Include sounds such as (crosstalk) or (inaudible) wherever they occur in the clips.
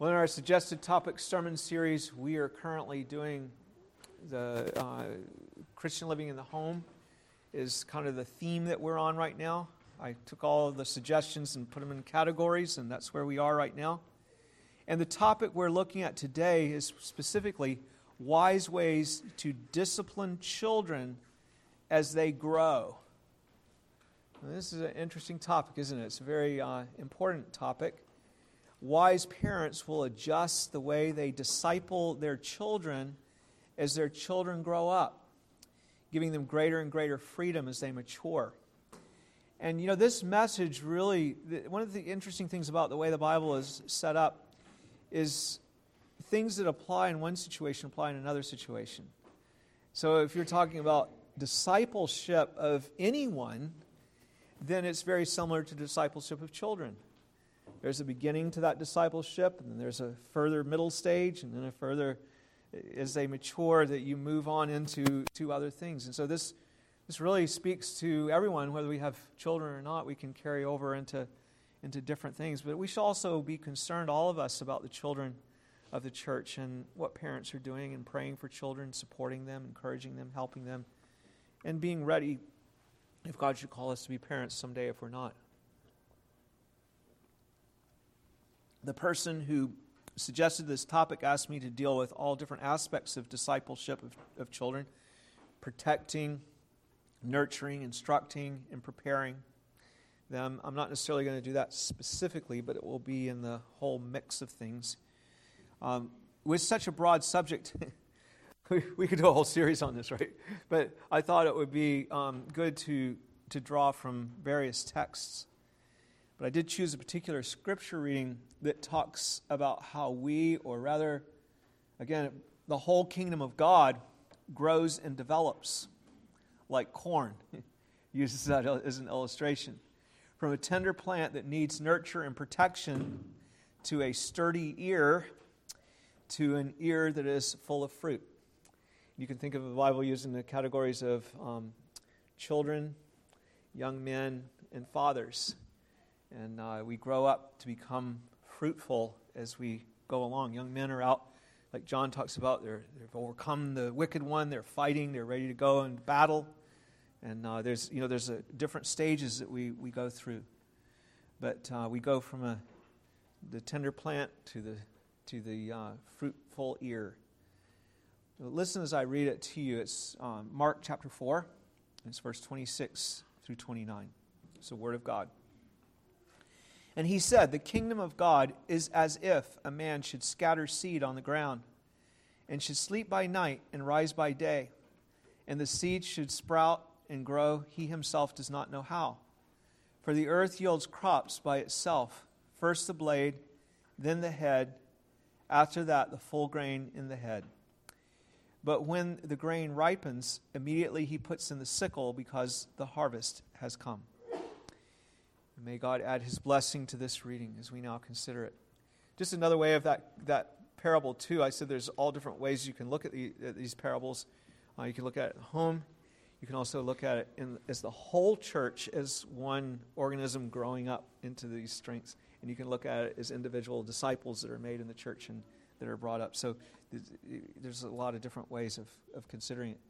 Well, in our suggested topic sermon series, we are currently doing the uh, Christian living in the home, is kind of the theme that we're on right now. I took all of the suggestions and put them in categories, and that's where we are right now. And the topic we're looking at today is specifically wise ways to discipline children as they grow. Now, this is an interesting topic, isn't it? It's a very uh, important topic wise parents will adjust the way they disciple their children as their children grow up, giving them greater and greater freedom as they mature. And you know, this message really, one of the interesting things about the way the Bible is set up is things that apply in one situation apply in another situation. So if you're talking about discipleship of anyone, then it's very similar to discipleship of children. There's a beginning to that discipleship, and then there's a further middle stage, and then a further, as they mature, that you move on into to other things. And so this, this really speaks to everyone, whether we have children or not, we can carry over into, into different things. But we should also be concerned, all of us, about the children of the church and what parents are doing and praying for children, supporting them, encouraging them, helping them, and being ready if God should call us to be parents someday if we're not. The person who suggested this topic asked me to deal with all different aspects of discipleship of, of children protecting, nurturing, instructing, and preparing them. I'm not necessarily going to do that specifically, but it will be in the whole mix of things. Um, with such a broad subject, (laughs) we, could do a whole series on this, right? But I thought it would be um, good to, to draw from various texts. But I did choose a particular scripture reading that talks about how we, or rather, again, the whole kingdom of God grows and develops like corn. (laughs) Uses that as an illustration. From a tender plant that needs nurture and protection to a sturdy ear to an ear that is full of fruit. You can think of the Bible using the categories of um, children, young men, and fathers. And uh, we grow up to become fruitful as we go along. Young men are out, like John talks about, they're, they've overcome the wicked one, they're fighting, they're ready to go and battle. And uh, there's, you know, there's a, different stages that we, we go through. But uh, we go from a, the tender plant to the, to the uh, fruitful ear. Listen as I read it to you. It's um, Mark chapter 4, it's verse 26 through 29. It's the Word of God. And he said, The kingdom of God is as if a man should scatter seed on the ground, and should sleep by night and rise by day, and the seed should sprout and grow, he himself does not know how. For the earth yields crops by itself first the blade, then the head, after that, the full grain in the head. But when the grain ripens, immediately he puts in the sickle because the harvest has come. And may God add his blessing to this reading as we now consider it. Just another way of that, that parable, too. I said there's all different ways you can look at, the, at these parables. Uh, you can look at it at home. You can also look at it in, as the whole church as one organism growing up into these strengths. And you can look at it as individual disciples that are made in the church and that are brought up. So there's a lot of different ways of, of considering it.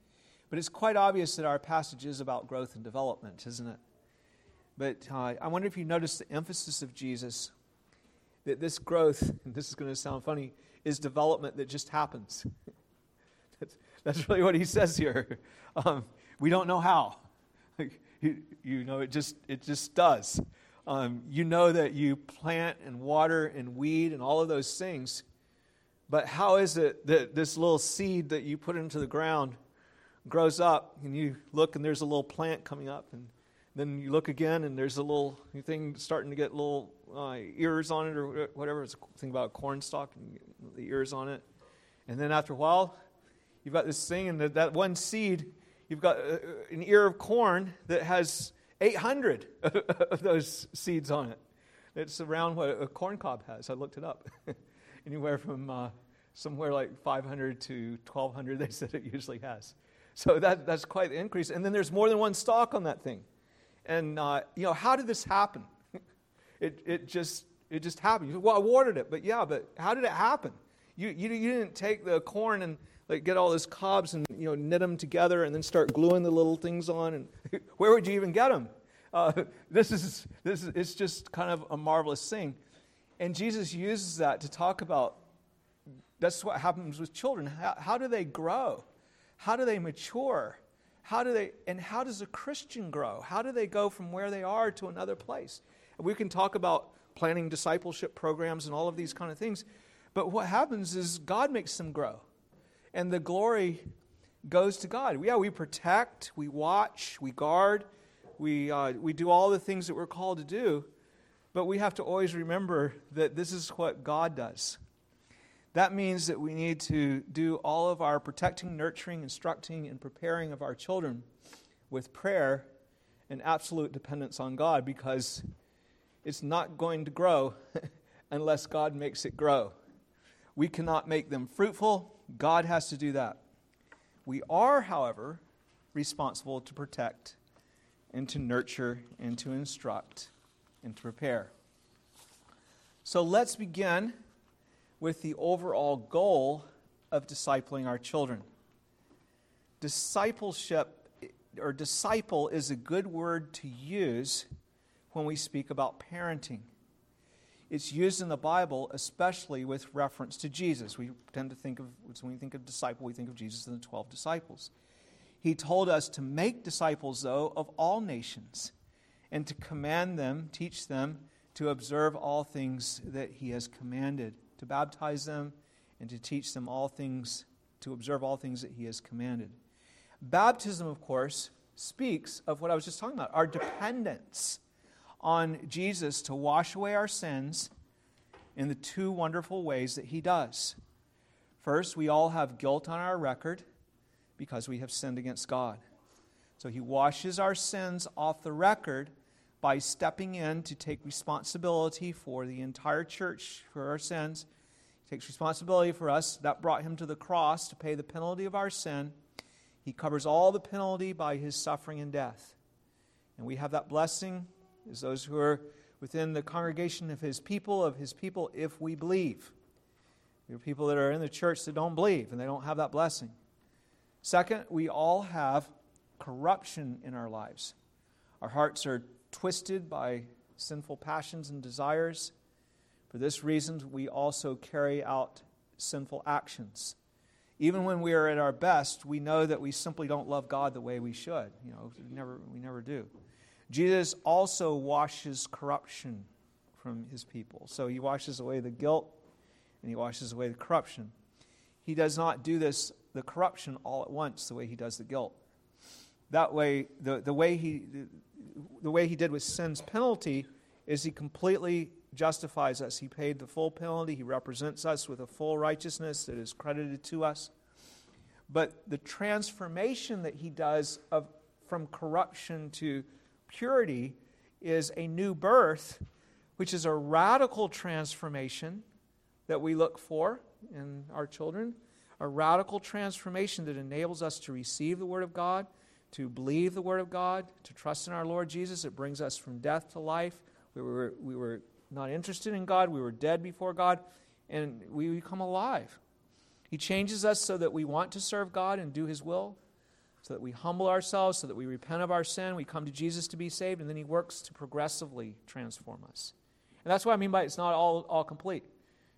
But it's quite obvious that our passage is about growth and development, isn't it? But uh, I wonder if you notice the emphasis of Jesus that this growth, and this is going to sound funny, is development that just happens. that's, that's, really what he says here. Um, we don't know how. you, you, know, it just, it just does. Um, you know that you plant and water and weed and all of those things. But how is it that this little seed that you put into the ground grows up and you look and there's a little plant coming up and then you look again, and there's a little thing starting to get little uh, ears on it, or whatever. It's a thing about corn stalk the ears on it. And then after a while, you've got this thing, and that one seed, you've got uh, an ear of corn that has 800 (laughs) of those seeds on it. It's around what a corn cob has. I looked it up. (laughs) Anywhere from uh, somewhere like 500 to 1,200, they said it usually has. So that, that's quite the increase. And then there's more than one stalk on that thing. And, uh, you know, how did this happen? (laughs) it, it just It just happened. Well, I watered it, but yeah, but how did it happen? You, you, you didn't take the corn and like get all those cobs and you know knit them together and then start gluing the little things on. And (laughs) where would you even get them? Uh, (laughs) this is this is it's just kind of a marvelous thing, and Jesus uses that to talk about. That's what happens with children. How, how do they grow? How do they mature? How do they and how does a Christian grow? How do they go from where they are to another place? And we can talk about planning discipleship programs and all of these kind of things, but what happens is God makes them grow, and the glory goes to God. Yeah, we protect, we watch, we guard, we uh, we do all the things that we're called to do, but we have to always remember that this is what God does. That means that we need to do all of our protecting, nurturing, instructing, and preparing of our children with prayer and absolute dependence on God because it's not going to grow (laughs) unless God makes it grow. We cannot make them fruitful, God has to do that. We are, however, responsible to protect and to nurture and to instruct and to prepare. So let's begin with the overall goal of discipling our children. Discipleship or disciple is a good word to use when we speak about parenting. It's used in the Bible, especially with reference to Jesus. We tend to think of, when we think of disciple, we think of Jesus and the 12 disciples. He told us to make disciples, though, of all nations, and to command them, teach them to observe all things that He has commanded to baptize them, and to teach them all things, to observe all things that He has commanded. Baptism, of course, speaks of what I was just talking about our dependence on Jesus to wash away our sins in the two wonderful ways that He does. First, we all have guilt on our record because we have sinned against God. So He washes our sins off the record by stepping in to take responsibility for the entire church for our sins. He takes responsibility for us. That brought him to the cross to pay the penalty of our sin. He covers all the penalty by his suffering and death. And we have that blessing as those who are within the congregation of his people, of his people, if we believe. There are people that are in the church that don't believe and they don't have that blessing. Second, we all have corruption in our lives. Our hearts are twisted by sinful passions and desires. For this reason, we also carry out sinful actions. Even when we are at our best, we know that we simply don't love God the way we should. You know, we never, we never do. Jesus also washes corruption from his people. So he washes away the guilt and he washes away the corruption. He does not do this, the corruption, all at once, the way he does the guilt. That way, the, the way he, the way he did with sin's penalty is he completely justifies us. He paid the full penalty. He represents us with a full righteousness that is credited to us. But the transformation that he does of, from corruption to purity is a new birth, which is a radical transformation that we look for in our children, a radical transformation that enables us to receive the Word of God to believe the Word of God, to trust in our Lord Jesus. It brings us from death to life. We were, we were not interested in God, we were dead before God, and we become alive. He changes us so that we want to serve God and do His will, so that we humble ourselves, so that we repent of our sin, we come to Jesus to be saved, and then He works to progressively transform us. And that's what I mean by it's not all, all complete,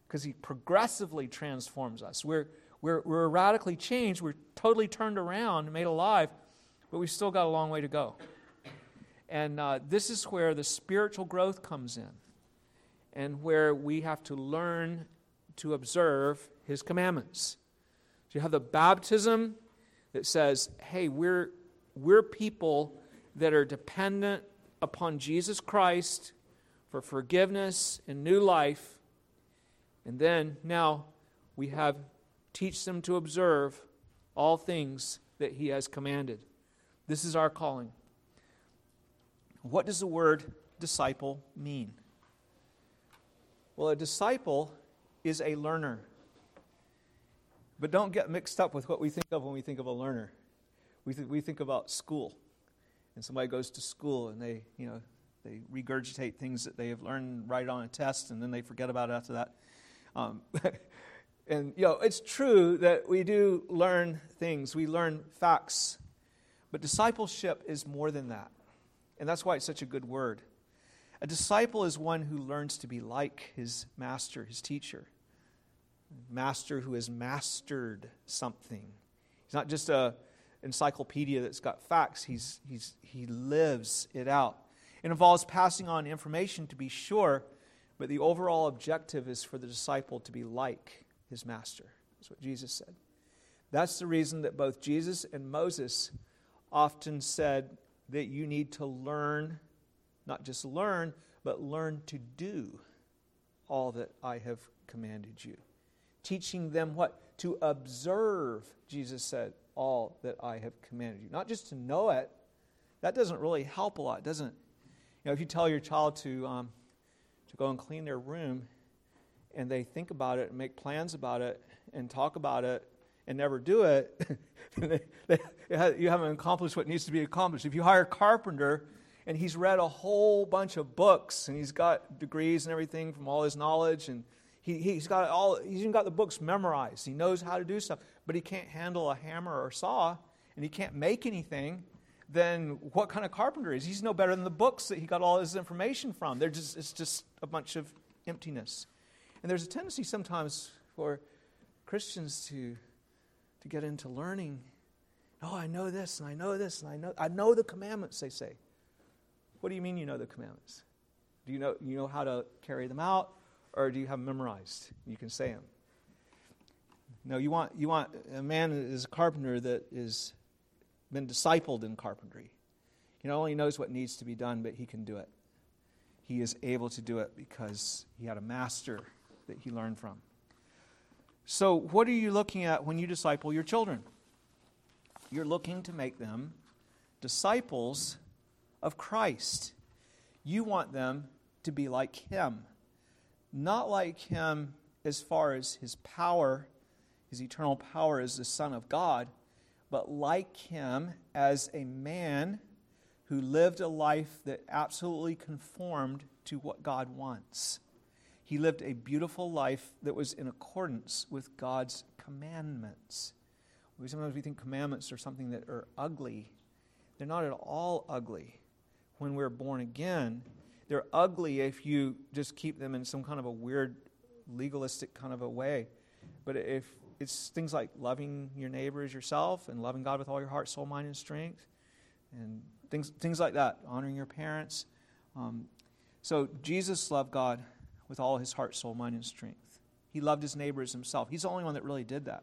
because He progressively transforms us. We're, we're, we're radically changed, we're totally turned around, made alive but we've still got a long way to go. And uh, this is where the spiritual growth comes in, and where we have to learn to observe His commandments. So you have the baptism that says, hey, we're, we're people that are dependent upon Jesus Christ for forgiveness and new life. And then now we have teach them to observe all things that he has commanded. This is our calling. What does the word disciple mean? Well, a disciple is a learner. But don't get mixed up with what we think of when we think of a learner. We, th- we think about school. And somebody goes to school and they, you know, They regurgitate things that they have learned right on a test, and then they forget about it after that. Um, (laughs) and, you know, it's true that we do learn things, we learn facts, but discipleship is more than that. And that's why it's such a good word. A disciple is one who learns to be like his master, his teacher. Master who has mastered something. He's not just a encyclopedia that's got facts, he's, he's, he lives it out. It involves passing on information to be sure, but the overall objective is for the disciple to be like his master. That's what Jesus said. That's the reason that both Jesus and Moses often said that you need to learn, not just learn, but learn to do all that I have commanded you. Teaching them what? To observe, Jesus said, all that I have commanded you. Not just to know it. That doesn't really help a lot, doesn't it? You know, if you tell your child to, um, to go and clean their room and they think about it and make plans about it and talk about it and never do it, (laughs) you haven't accomplished what needs to be accomplished. If you hire a carpenter and he's read a whole bunch of books and he's got degrees and everything from all his knowledge and he, he's got all he's even got the books memorized he knows how to do stuff but he can't handle a hammer or saw and he can't make anything then what kind of carpenter is he's no better than the books that he got all his information from. They're just, it's just a bunch of emptiness. And there's a tendency sometimes for christians to to get into learning oh i know this and i know this and i know i know the commandments they say what do you mean you know the commandments? Do you know, you know how to carry them out, or do you have them memorized? You can say them. No, you want, you want a man is a carpenter that has been discipled in carpentry. He not only knows what needs to be done, but he can do it. He is able to do it because he had a master that he learned from. So, what are you looking at when you disciple your children? You're looking to make them disciples of Christ. You want them to be like Him. Not like Him as far as His power, His eternal power as the Son of God, but like Him as a man who lived a life that absolutely conformed to what God wants. He lived a beautiful life that was in accordance with God's commandments. Sometimes we think commandments are something that are ugly. They're not at all ugly when we're born again. They're ugly if you just keep them in some kind of a weird, legalistic kind of a way. But if it's things like loving your neighbor as yourself and loving God with all your heart, soul, mind, and strength, and things, things like that, honoring your parents. Um, so Jesus loved God with all his heart, soul, mind, and strength. He loved his neighbors himself. He's the only one that really did that.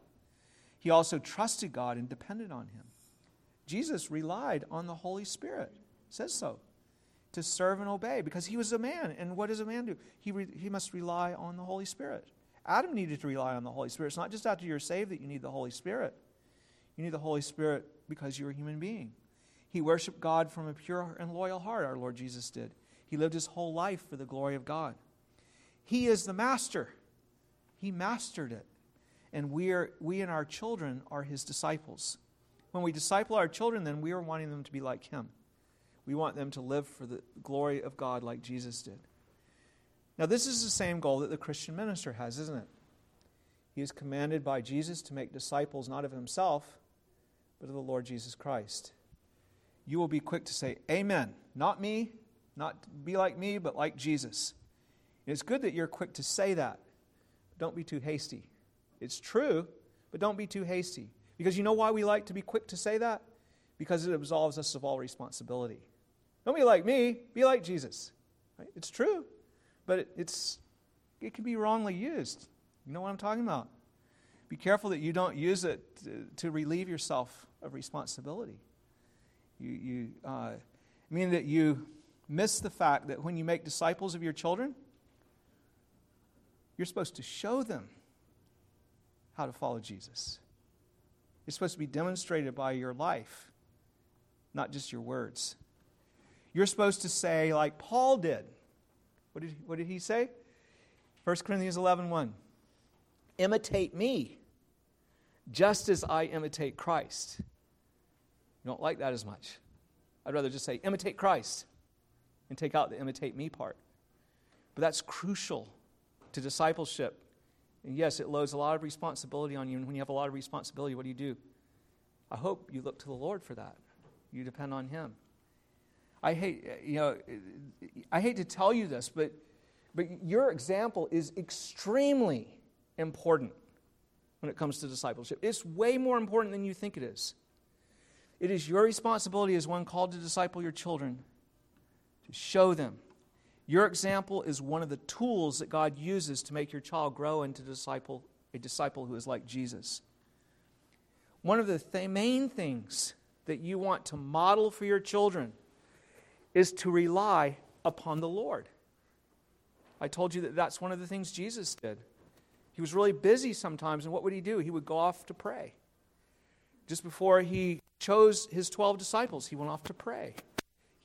He also trusted God and depended on him. Jesus relied on the Holy Spirit. Says so to serve and obey because he was a man. And what does a man do? He, re- he must rely on the Holy Spirit. Adam needed to rely on the Holy Spirit. It's not just after you're saved that you need the Holy Spirit. You need the Holy Spirit because you're a human being. He worshiped God from a pure and loyal heart, our Lord Jesus did. He lived his whole life for the glory of God. He is the master. He mastered it. And we, are, we and our children are his disciples. When we disciple our children, then we are wanting them to be like him. We want them to live for the glory of God like Jesus did. Now, this is the same goal that the Christian minister has, isn't it? He is commanded by Jesus to make disciples not of himself, but of the Lord Jesus Christ. You will be quick to say, Amen. Not me, not be like me, but like Jesus. It's good that you're quick to say that. Don't be too hasty. It's true, but don't be too hasty. Because you know why we like to be quick to say that? Because it absolves us of all responsibility. Don't be like me, be like Jesus. Right? It's true, but it, it's, it can be wrongly used. You know what I'm talking about? Be careful that you don't use it to, to relieve yourself of responsibility. You, you uh, mean that you miss the fact that when you make disciples of your children, you're supposed to show them how to follow Jesus. It's supposed to be demonstrated by your life, not just your words. You're supposed to say, like Paul did. What did, what did he say? 1 Corinthians 11 1. Imitate me, just as I imitate Christ. You don't like that as much. I'd rather just say, imitate Christ. and take out the imitate me part. But that's crucial to discipleship. And yes, it loads a lot of responsibility on you. And when you have a lot of responsibility, what do you do? I hope you look to the Lord for that. You depend on Him. I hate, you know, I hate to tell you this, but, but your example is extremely important when it comes to discipleship. It's way more important than you think it is. It is your responsibility as one called to disciple your children to show them. Your example is one of the tools that God uses to make your child grow into disciple, a disciple who is like Jesus. One of the th- main things that you want to model for your children is to rely upon the Lord. I told you that that's one of the things Jesus did. He was really busy sometimes, and what would he do? He would go off to pray. Just before he chose his 12 disciples, he went off to pray.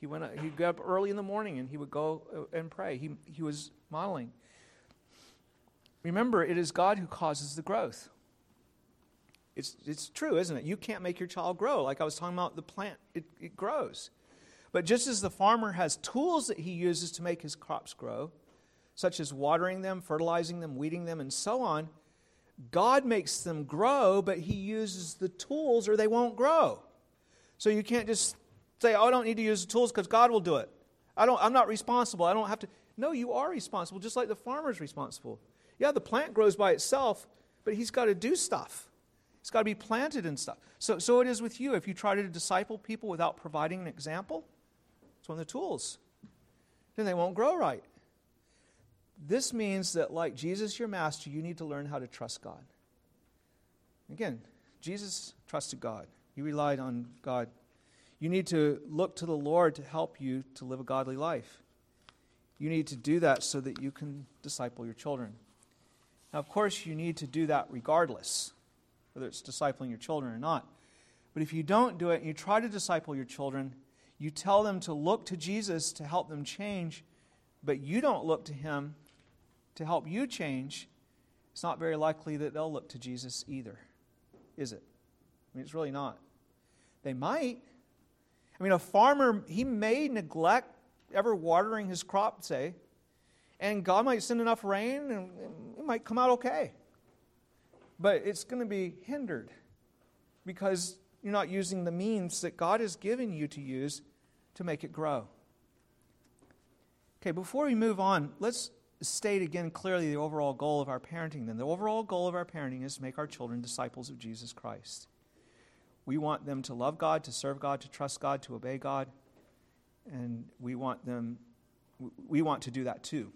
He went. He'd get up early in the morning and he would go uh, and pray. He he was modeling. Remember, it is God who causes the growth. It's it's true, isn't it? You can't make your child grow. Like I was talking about the plant, it, it grows. But just as the farmer has tools that he uses to make his crops grow, such as watering them, fertilizing them, weeding them, and so on, God makes them grow, but he uses the tools or they won't grow. So you can't just say, oh, I don't need to use the tools because God will do it. I don't, I'm not responsible. I don't have to. No, you are responsible, just like the farmer's responsible. Yeah, the plant grows by itself, but he's got to do stuff. It's got to be planted and stuff. So, so it is with you. If you try to disciple people without providing an example, it's one of the tools. Then they won't grow right. This means that, like Jesus, your master, you need to learn how to trust God. Again, Jesus trusted God, he relied on God you need to look to the Lord to help you to live a godly life. You need to do that so that you can disciple your children. Now, of course, you need to do that regardless, whether it's discipling your children or not. But if you don't do it and you try to disciple your children, you tell them to look to Jesus to help them change, but you don't look to him to help you change, it's not very likely that they'll look to Jesus either, is it? I mean, it's really not. They might, I mean, a farmer, he may neglect ever watering his crop, say, and God might send enough rain and it might come out okay. But it's going to be hindered because you're not using the means that God has given you to use to make it grow. Okay, before we move on, let's state again clearly the overall goal of our parenting. Then, the overall goal of our parenting is to make our children disciples of Jesus Christ. We want them to love God, to serve God, to trust God, to obey God. And we want them, we want to do that too.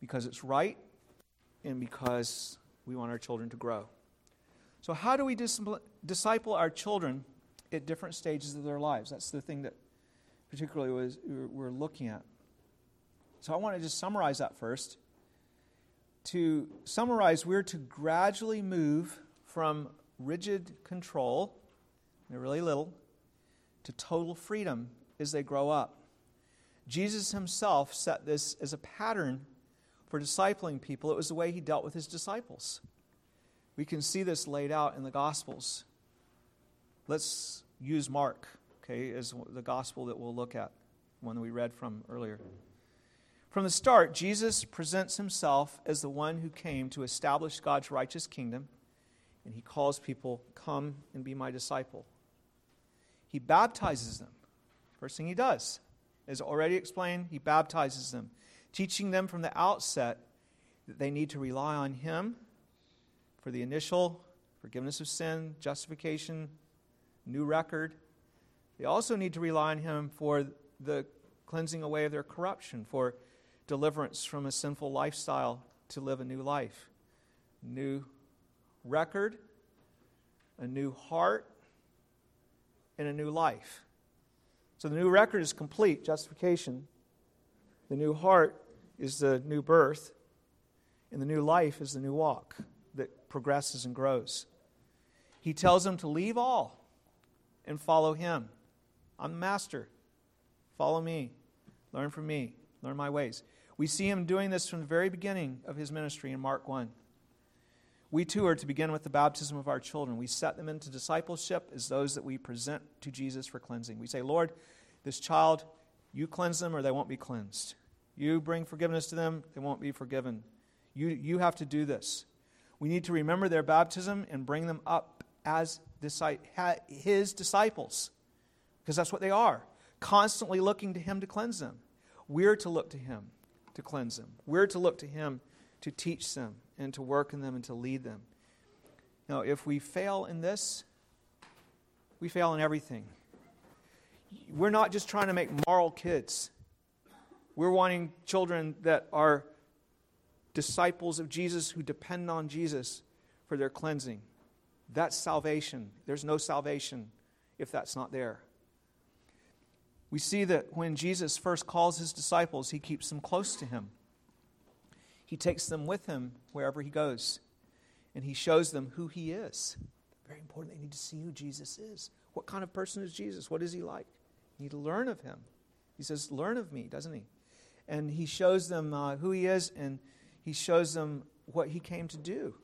Because it's right and because we want our children to grow. So, how do we disciple our children at different stages of their lives? That's the thing that particularly was, we're looking at. So, I want to just summarize that first. To summarize, we're to gradually move from rigid control they're really little, to total freedom as they grow up. Jesus himself set this as a pattern for discipling people. It was the way he dealt with his disciples. We can see this laid out in the Gospels. Let's use Mark, okay, as the gospel that we'll look at, one that we read from earlier. From the start, Jesus presents himself as the one who came to establish God's righteous kingdom, and he calls people, Come and be my disciple he baptizes them. First thing he does, as already explained, he baptizes them, teaching them from the outset that they need to rely on him for the initial forgiveness of sin, justification, new record. They also need to rely on him for the cleansing away of their corruption, for deliverance from a sinful lifestyle to live a new life. New record, a new heart, in a new life. So the new record is complete, justification. The new heart is the new birth. And the new life is the new walk that progresses and grows. He tells them to leave all and follow him. I'm the master. Follow me. Learn from me. Learn my ways. We see him doing this from the very beginning of his ministry in Mark 1. We too are to begin with the baptism of our children. We set them into discipleship as those that we present to Jesus for cleansing. We say, Lord, this child, You cleanse them or they won't be cleansed. You bring forgiveness to them, they won't be forgiven. You, you have to do this. We need to remember their baptism and bring them up as his disciples, because that's what they are, constantly looking to him to cleanse them. We're to look to him to cleanse them. We're to look to him to teach them and to work in them and to lead them. Now, if we fail in this, we fail in everything. We're not just trying to make moral kids. We're wanting children that are disciples of Jesus who depend on Jesus for their cleansing. That's salvation. There's no salvation if that's not there. We see that when Jesus first calls his disciples, he keeps them close to him. He takes them with him wherever he goes, and he shows them who he is. Very important. They need to see who Jesus is. What kind of person is Jesus? What is he like? You need to learn of him. He says, Learn of me, doesn't he? And he shows them uh, who he is, and he shows them what he came to do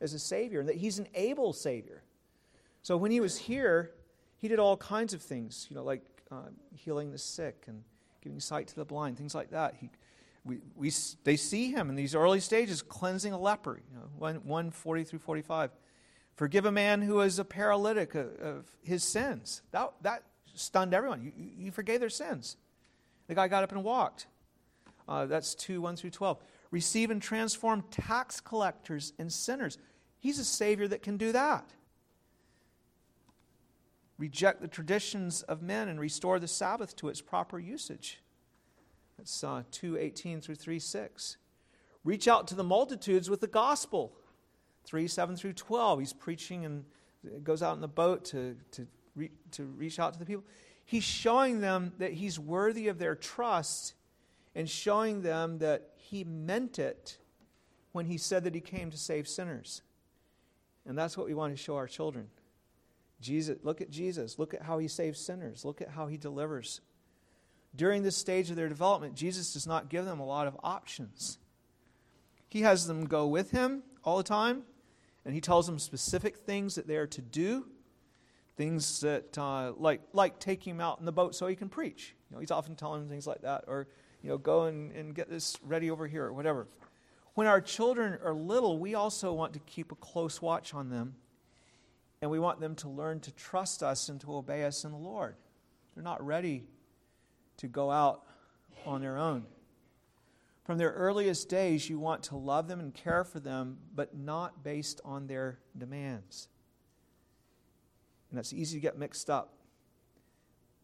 as a Savior, and that he's an able Savior. So when he was here, he did all kinds of things, you know, like uh, healing the sick and giving sight to the blind, things like that. He, we, we, they see him in these early stages cleansing a leper, you know, 1, 1 40 through 45. Forgive a man who is a paralytic of, of his sins. That, that stunned everyone. You, you, forgave their sins. The guy got up and walked. Uh, that's 2 1 through 12. Receive and transform tax collectors and sinners. He's a Savior that can do that. Reject the traditions of men and restore the Sabbath to its proper usage. That's uh, 2 18 through 3 6. Reach out to the multitudes with the gospel. 3 7 through 12. He's preaching and goes out in the boat to, to, re, to reach out to the people. He's showing them that he's worthy of their trust and showing them that he meant it when he said that he came to save sinners. And that's what we want to show our children. Jesus, look at Jesus. Look at how he saves sinners. Look at how he delivers. During this stage of their development, Jesus does not give them a lot of options. He has them go with him all the time, and he tells them specific things that they are to do, things that uh, like like taking him out in the boat so he can preach. You know, he's often telling them things like that, or you know, go and, and get this ready over here, or whatever. When our children are little, we also want to keep a close watch on them, and we want them to learn to trust us and to obey us in the Lord. They're not ready to go out on their own. From their earliest days, you want to love them and care for them, but not based on their demands. And that's easy to get mixed up.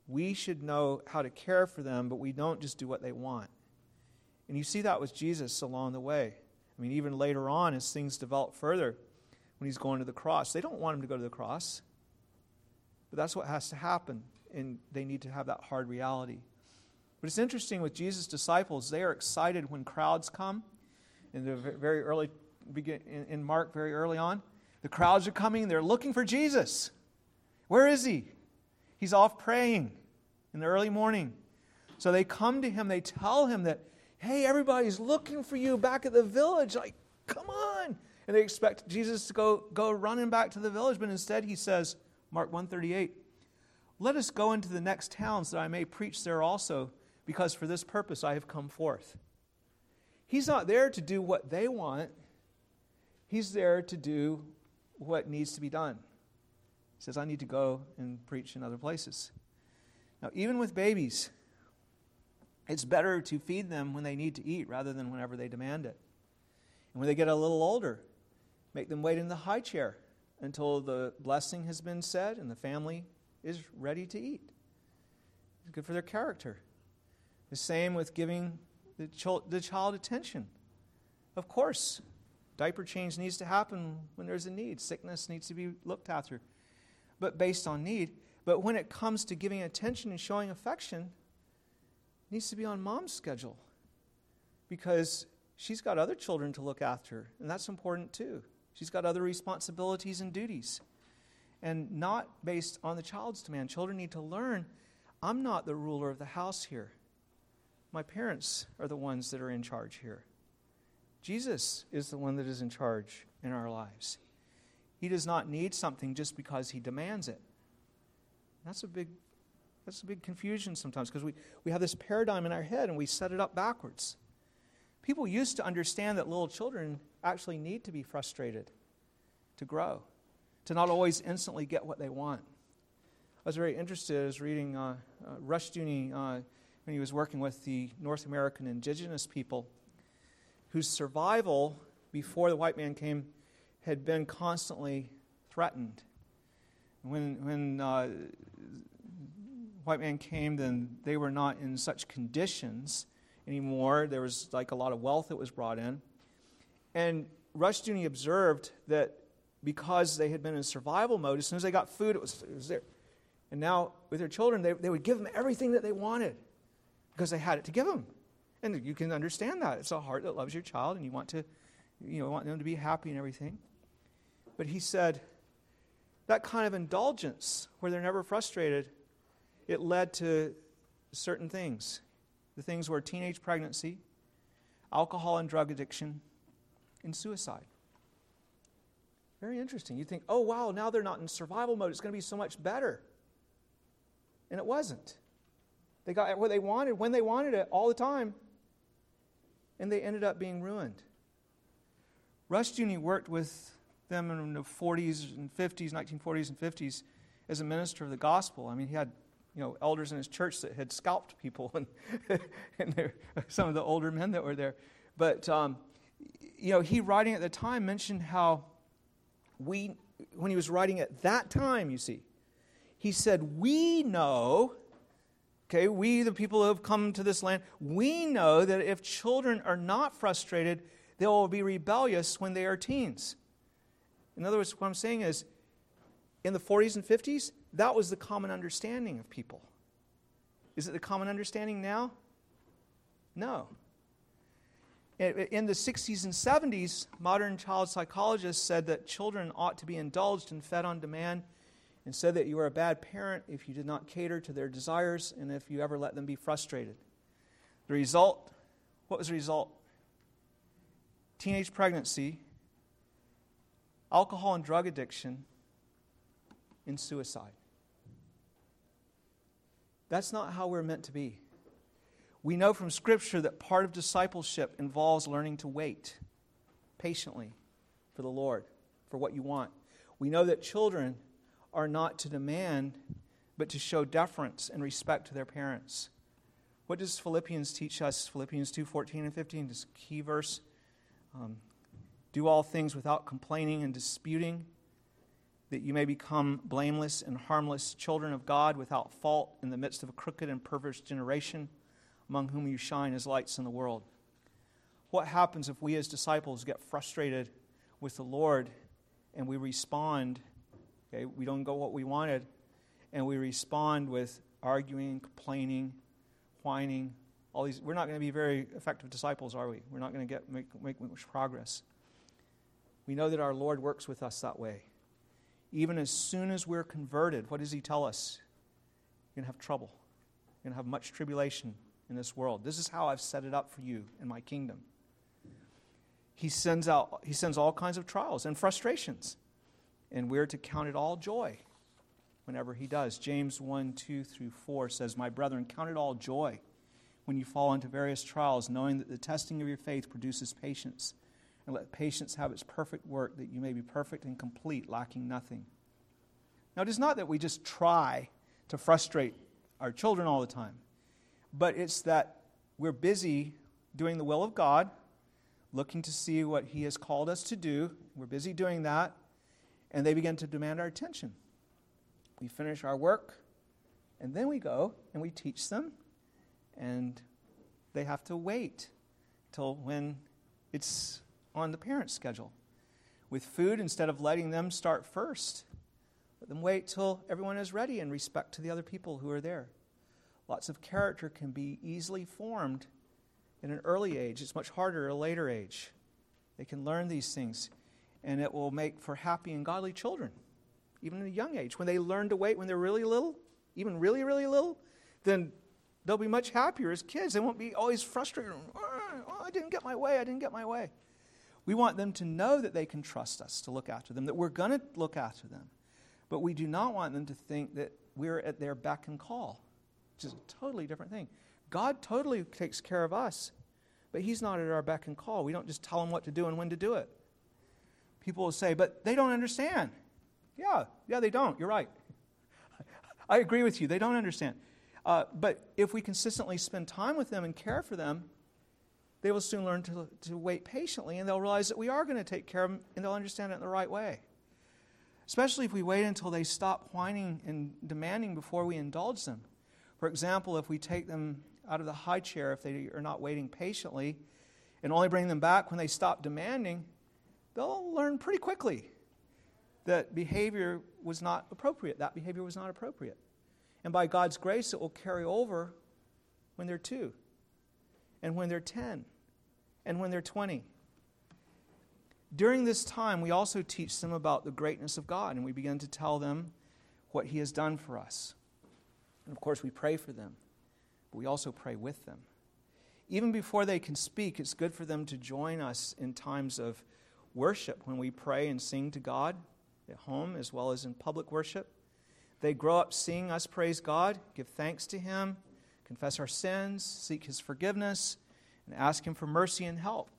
We should know how to care for them, but we don't just do what they want. And you see that with Jesus along the way. I mean, even later on, as things develop further, when he's going to the cross, they don't want him to go to the cross. But that's what has to happen, and they need to have that hard reality. But it's interesting with Jesus' disciples, they are excited when crowds come. In the very early, in Mark, very early on, the crowds are coming, they're looking for Jesus. Where is he? He's off praying in the early morning. So they come to him, they tell him that, hey, everybody's looking for you back at the village. Like, come on. And they expect Jesus to go, go running back to the village, but instead he says, Mark 138, let us go into the next towns that I may preach there also, because for this purpose I have come forth. He's not there to do what they want, he's there to do what needs to be done. He says, I need to go and preach in other places. Now, even with babies, it's better to feed them when they need to eat rather than whenever they demand it. And when they get a little older, make them wait in the high chair until the blessing has been said and the family is ready to eat. It's good for their character. The same with giving the, the child attention. Of course, diaper change needs to happen when there's a need, sickness needs to be looked after, but based on need. But when it comes to giving attention and showing affection, it needs to be on mom's schedule because she's got other children to look after, and that's important too. She's got other responsibilities and duties, and not based on the child's demand. Children need to learn I'm not the ruler of the house here. My parents are the ones that are in charge here. Jesus is the one that is in charge in our lives. He does not need something just because he demands it. That's a big, That's a big confusion sometimes because we, we have this paradigm in our head and we set it up backwards. People used to understand that little children actually need to be frustrated to grow, to not always instantly get what they want. I was very interested. I was reading uh, uh, Rushdoony uh, when he was working with the North American indigenous people whose survival before the white man came had been constantly threatened. When, when uh, white man came, then they were not in such conditions anymore. There was like a lot of wealth that was brought in. And Rushdoony observed that because they had been in survival mode, as soon as they got food, it was, it was there. And now, with their children, they, they would give them everything that they wanted because they had it to give them. And you can understand that. It's a heart that loves your child, and you want to, you know, want them to be happy and everything. But he said, that kind of indulgence, where they're never frustrated, it led to certain things. The things were teenage pregnancy, alcohol and drug addiction, and suicide. Very interesting. You think, oh, wow, now they're not in survival mode. It's going to be so much better. And it wasn't. They got what they wanted when they wanted it all the time, and they ended up being ruined. Rushdoony worked with them in the 40s and 50s, 1940s and 50s, as a minister of the gospel. I mean, he had you know elders in his church that had scalped people, (laughs) and, and some of the older men that were there. But um, you know, he writing at the time mentioned how we, when he was writing at that time, you see, he said, "We know." Okay, we, the people who have come to this land, we know that if children are not frustrated, they will be rebellious when they are teens. In other words, what I'm saying is, in the 40s and 50s, that was the common understanding of people. Is it the common understanding now? No. In the 60s and 70s, modern child psychologists said that children ought to be indulged and fed on demand, and said that you were a bad parent if you did not cater to their desires and if you ever let them be frustrated. The result what was the result? Teenage pregnancy, alcohol and drug addiction, and suicide. That's not how we're meant to be. We know from Scripture that part of discipleship involves learning to wait patiently for the Lord, for what you want. We know that children are not to demand, but to show deference and respect to their parents. What does Philippians teach us? Philippians 2 14 and 15, this key verse. Um, do all things without complaining and disputing, that you may become blameless and harmless children of God without fault in the midst of a crooked and perverse generation, among whom you shine as lights in the world. What happens if we as disciples get frustrated with the Lord and we respond? Okay, we don't go what we wanted, and we respond with arguing, complaining, whining. All these, we're not going to be very effective disciples, are we? We're not going to get make, make much progress. We know that our Lord works with us that way. Even as soon as we're converted, what does He tell us? You're going to have trouble. You're going to have much tribulation in this world. This is how I've set it up for you in my kingdom. He sends out he sends all kinds of trials and frustrations. And we're to count it all joy whenever he does. James 1 2 through 4 says, My brethren, count it all joy when you fall into various trials, knowing that the testing of your faith produces patience and let patience have its perfect work, that you may be perfect and complete, lacking nothing. Now, it is not that we just try to frustrate our children all the time, but it's that we're busy doing the will of God, looking to see what He has called us to do. We're busy doing that, and they begin to demand our attention. We finish our work, and then we go and we teach them, and they have to wait till when it's on the parent's schedule. With food, instead of letting them start first, let them wait till everyone is ready in respect to the other people who are there. Lots of character can be easily formed in an early age. It's much harder at a later age. They can learn these things, and it will make for happy and godly children, even at a young age. When they learn to wait when they're really little, even really, really little, then they'll be much happier as kids. They won't be always frustrated. Oh, I didn't get my way. I didn't get my way. We want them to know that they can trust us to look after them, that we're going to look after them. But we do not want them to think that we're at their beck and call. which is a totally different thing. God totally takes care of us, but He's not at our beck and call. We don't just tell Him what to do and when to do it. People will say, but they don't understand. Yeah, yeah, they don't. You're right. (laughs) I agree with you. They don't understand. Uh, but if we consistently spend time with them and care for them, they will soon learn to, to wait patiently and they'll realize that we are going to take care of them and they'll understand it in the right way. Especially if we wait until they stop whining and demanding before we indulge them. For example, if we take them out of the high chair, if they are not waiting patiently, and only bring them back when they stop demanding, they'll learn pretty quickly that behavior was not appropriate. That behavior was not appropriate. And by God's grace, it will carry over when they're two, and when they're 10, and when they're 20. During this time, we also teach them about the greatness of God, and we begin to tell them what He has done for us. And of course, we pray for them, but we also pray with them. Even before they can speak, it's good for them to join us in times of worship when we pray and sing to God at home as well as in public worship. They grow up seeing us praise God, give thanks to Him, confess our sins, seek His forgiveness, and ask Him for mercy and help.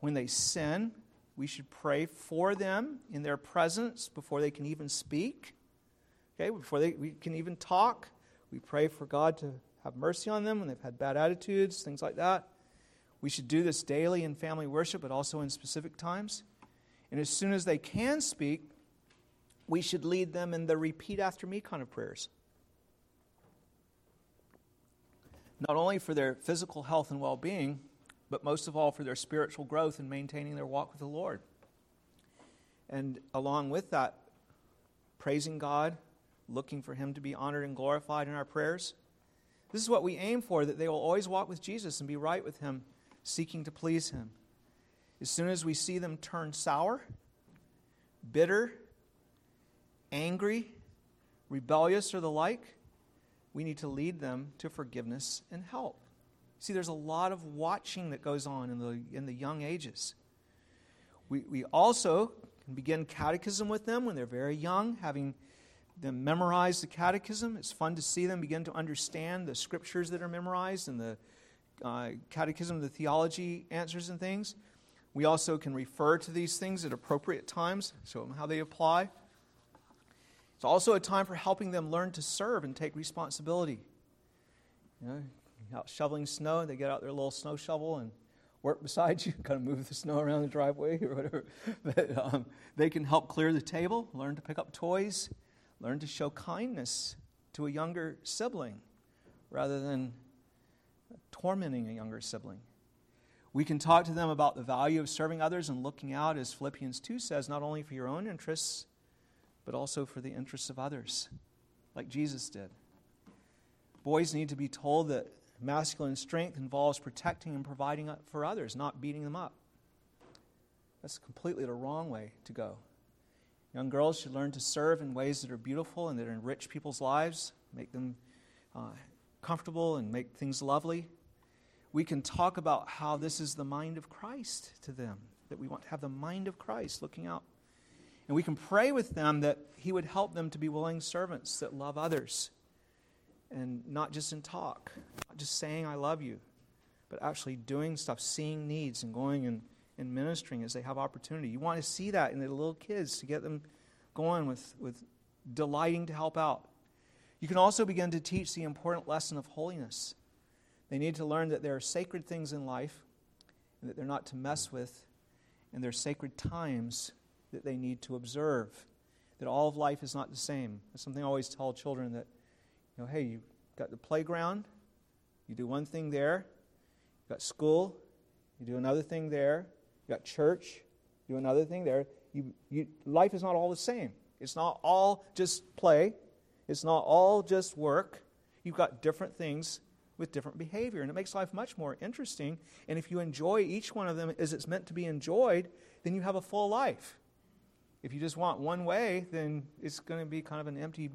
When they sin, we should pray for them in their presence before they can even speak. Okay, before they we can even talk, we pray for God to have mercy on them when they've had bad attitudes, things like that. We should do this daily in family worship, but also in specific times. And as soon as they can speak, we should lead them in the repeat after me kind of prayers. Not only for their physical health and well being, but most of all for their spiritual growth and maintaining their walk with the Lord. And along with that, praising God, looking for Him to be honored and glorified in our prayers. This is what we aim for that they will always walk with Jesus and be right with Him, seeking to please Him. As soon as we see them turn sour, bitter, angry, rebellious, or the like, we need to lead them to forgiveness and help. See, there's a lot of watching that goes on in the, in the young ages. We, we also can begin catechism with them when they're very young, having them memorize the catechism. It's fun to see them begin to understand the scriptures that are memorized and the uh, catechism, the theology answers and things. We also can refer to these things at appropriate times, show them how they apply. It's also a time for helping them learn to serve and take responsibility. You know, out shoveling snow, they get out their little snow shovel and work beside you, (laughs) kind of move the snow around the driveway or whatever. (laughs) But um, they can help clear the table, learn to pick up toys, learn to show kindness to a younger sibling rather than tormenting a younger sibling. We can talk to them about the value of serving others and looking out, as Philippians 2 says, not only for your own interests, but also for the interests of others, like Jesus did. Boys need to be told that masculine strength involves protecting and providing for others, not beating them up. That's completely the wrong way to go. Young girls should learn to serve in ways that are beautiful and that enrich people's lives, make them uh, comfortable, and make things lovely we can talk about how this is the mind of Christ to them, that we want to have the mind of Christ looking out. And we can pray with them that He would help them to be willing servants that love others and not just in talk, not just saying, I love you, but actually doing stuff, seeing needs and going and, and ministering as they have opportunity. You want to see that in the little kids to get them going with, with delighting to help out. You can also begin to teach the important lesson of holiness they need to learn that there are sacred things in life and that they're not to mess with, and there are sacred times that they need to observe. That all of life is not the same. That's something I always tell children that, you know, hey, you've got the playground, you do one thing there, you've got school, you do another thing there, you got church, you do another thing there. You, you, life is not all the same. It's not all just play, it's not all just work. You've got different things with different behavior. And it makes life much more interesting. And if you enjoy each one of them as it's meant to be enjoyed, then you have a full life. If you just want one way, then it's going to be kind of an empty,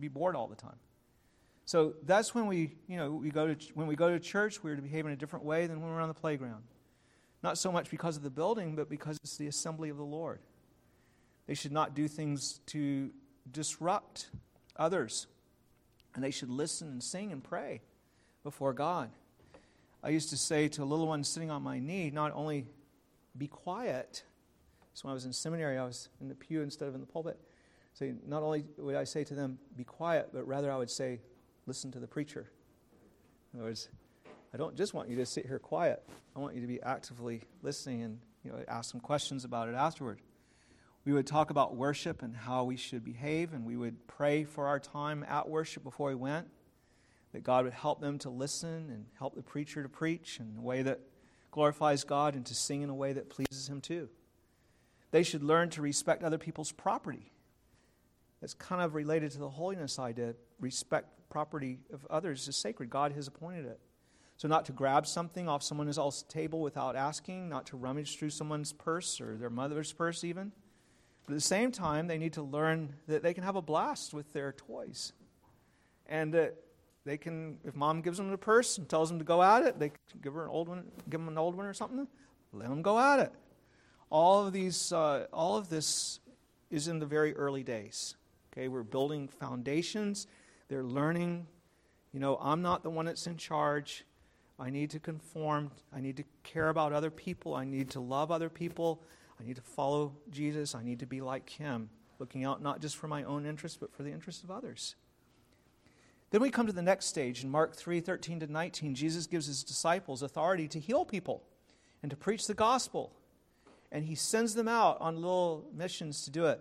be bored all the time. So that's when we, you know, we go to when we go to church, we're to behave in a different way than when we're on the playground. Not so much because of the building, but because it's the assembly of the Lord. They should not do things to disrupt others And they should listen and sing and pray before God. I used to say to a little one sitting on my knee, not only be quiet. So when I was in seminary, I was in the pew instead of in the pulpit. So not only would I say to them, be quiet, but rather I would say, listen to the preacher. In other words, I don't just want you to sit here quiet. I want you to be actively listening and you know, ask some questions about it afterward. We would talk about worship and how we should behave, and we would pray for our time at worship before we went, that God would help them to listen and help the preacher to preach in a way that glorifies God and to sing in a way that pleases Him too. They should learn to respect other people's property. It's kind of related to the holiness idea. Respect property of others is sacred. God has appointed it. So, not to grab something off someone else's table without asking, not to rummage through someone's purse or their mother's purse, even. But at the same time, they need to learn that they can have a blast with their toys. And that they can, if mom gives them the purse and tells them to go at it, they give her an old one, give them an old one or something, let them go at it. All of these, uh, all of this is in the very early days. Okay, we're building foundations. They're learning. You know, I'm not the one that's in charge. I need to conform. I need to care about other people. I need to love other people. I need to follow Jesus. I need to be like him, looking out not just for my own interests, but for the interests of others. Then we come to the next stage. In Mark 3 13 to 19, Jesus gives his disciples authority to heal people and to preach the gospel. And he sends them out on little missions to do it.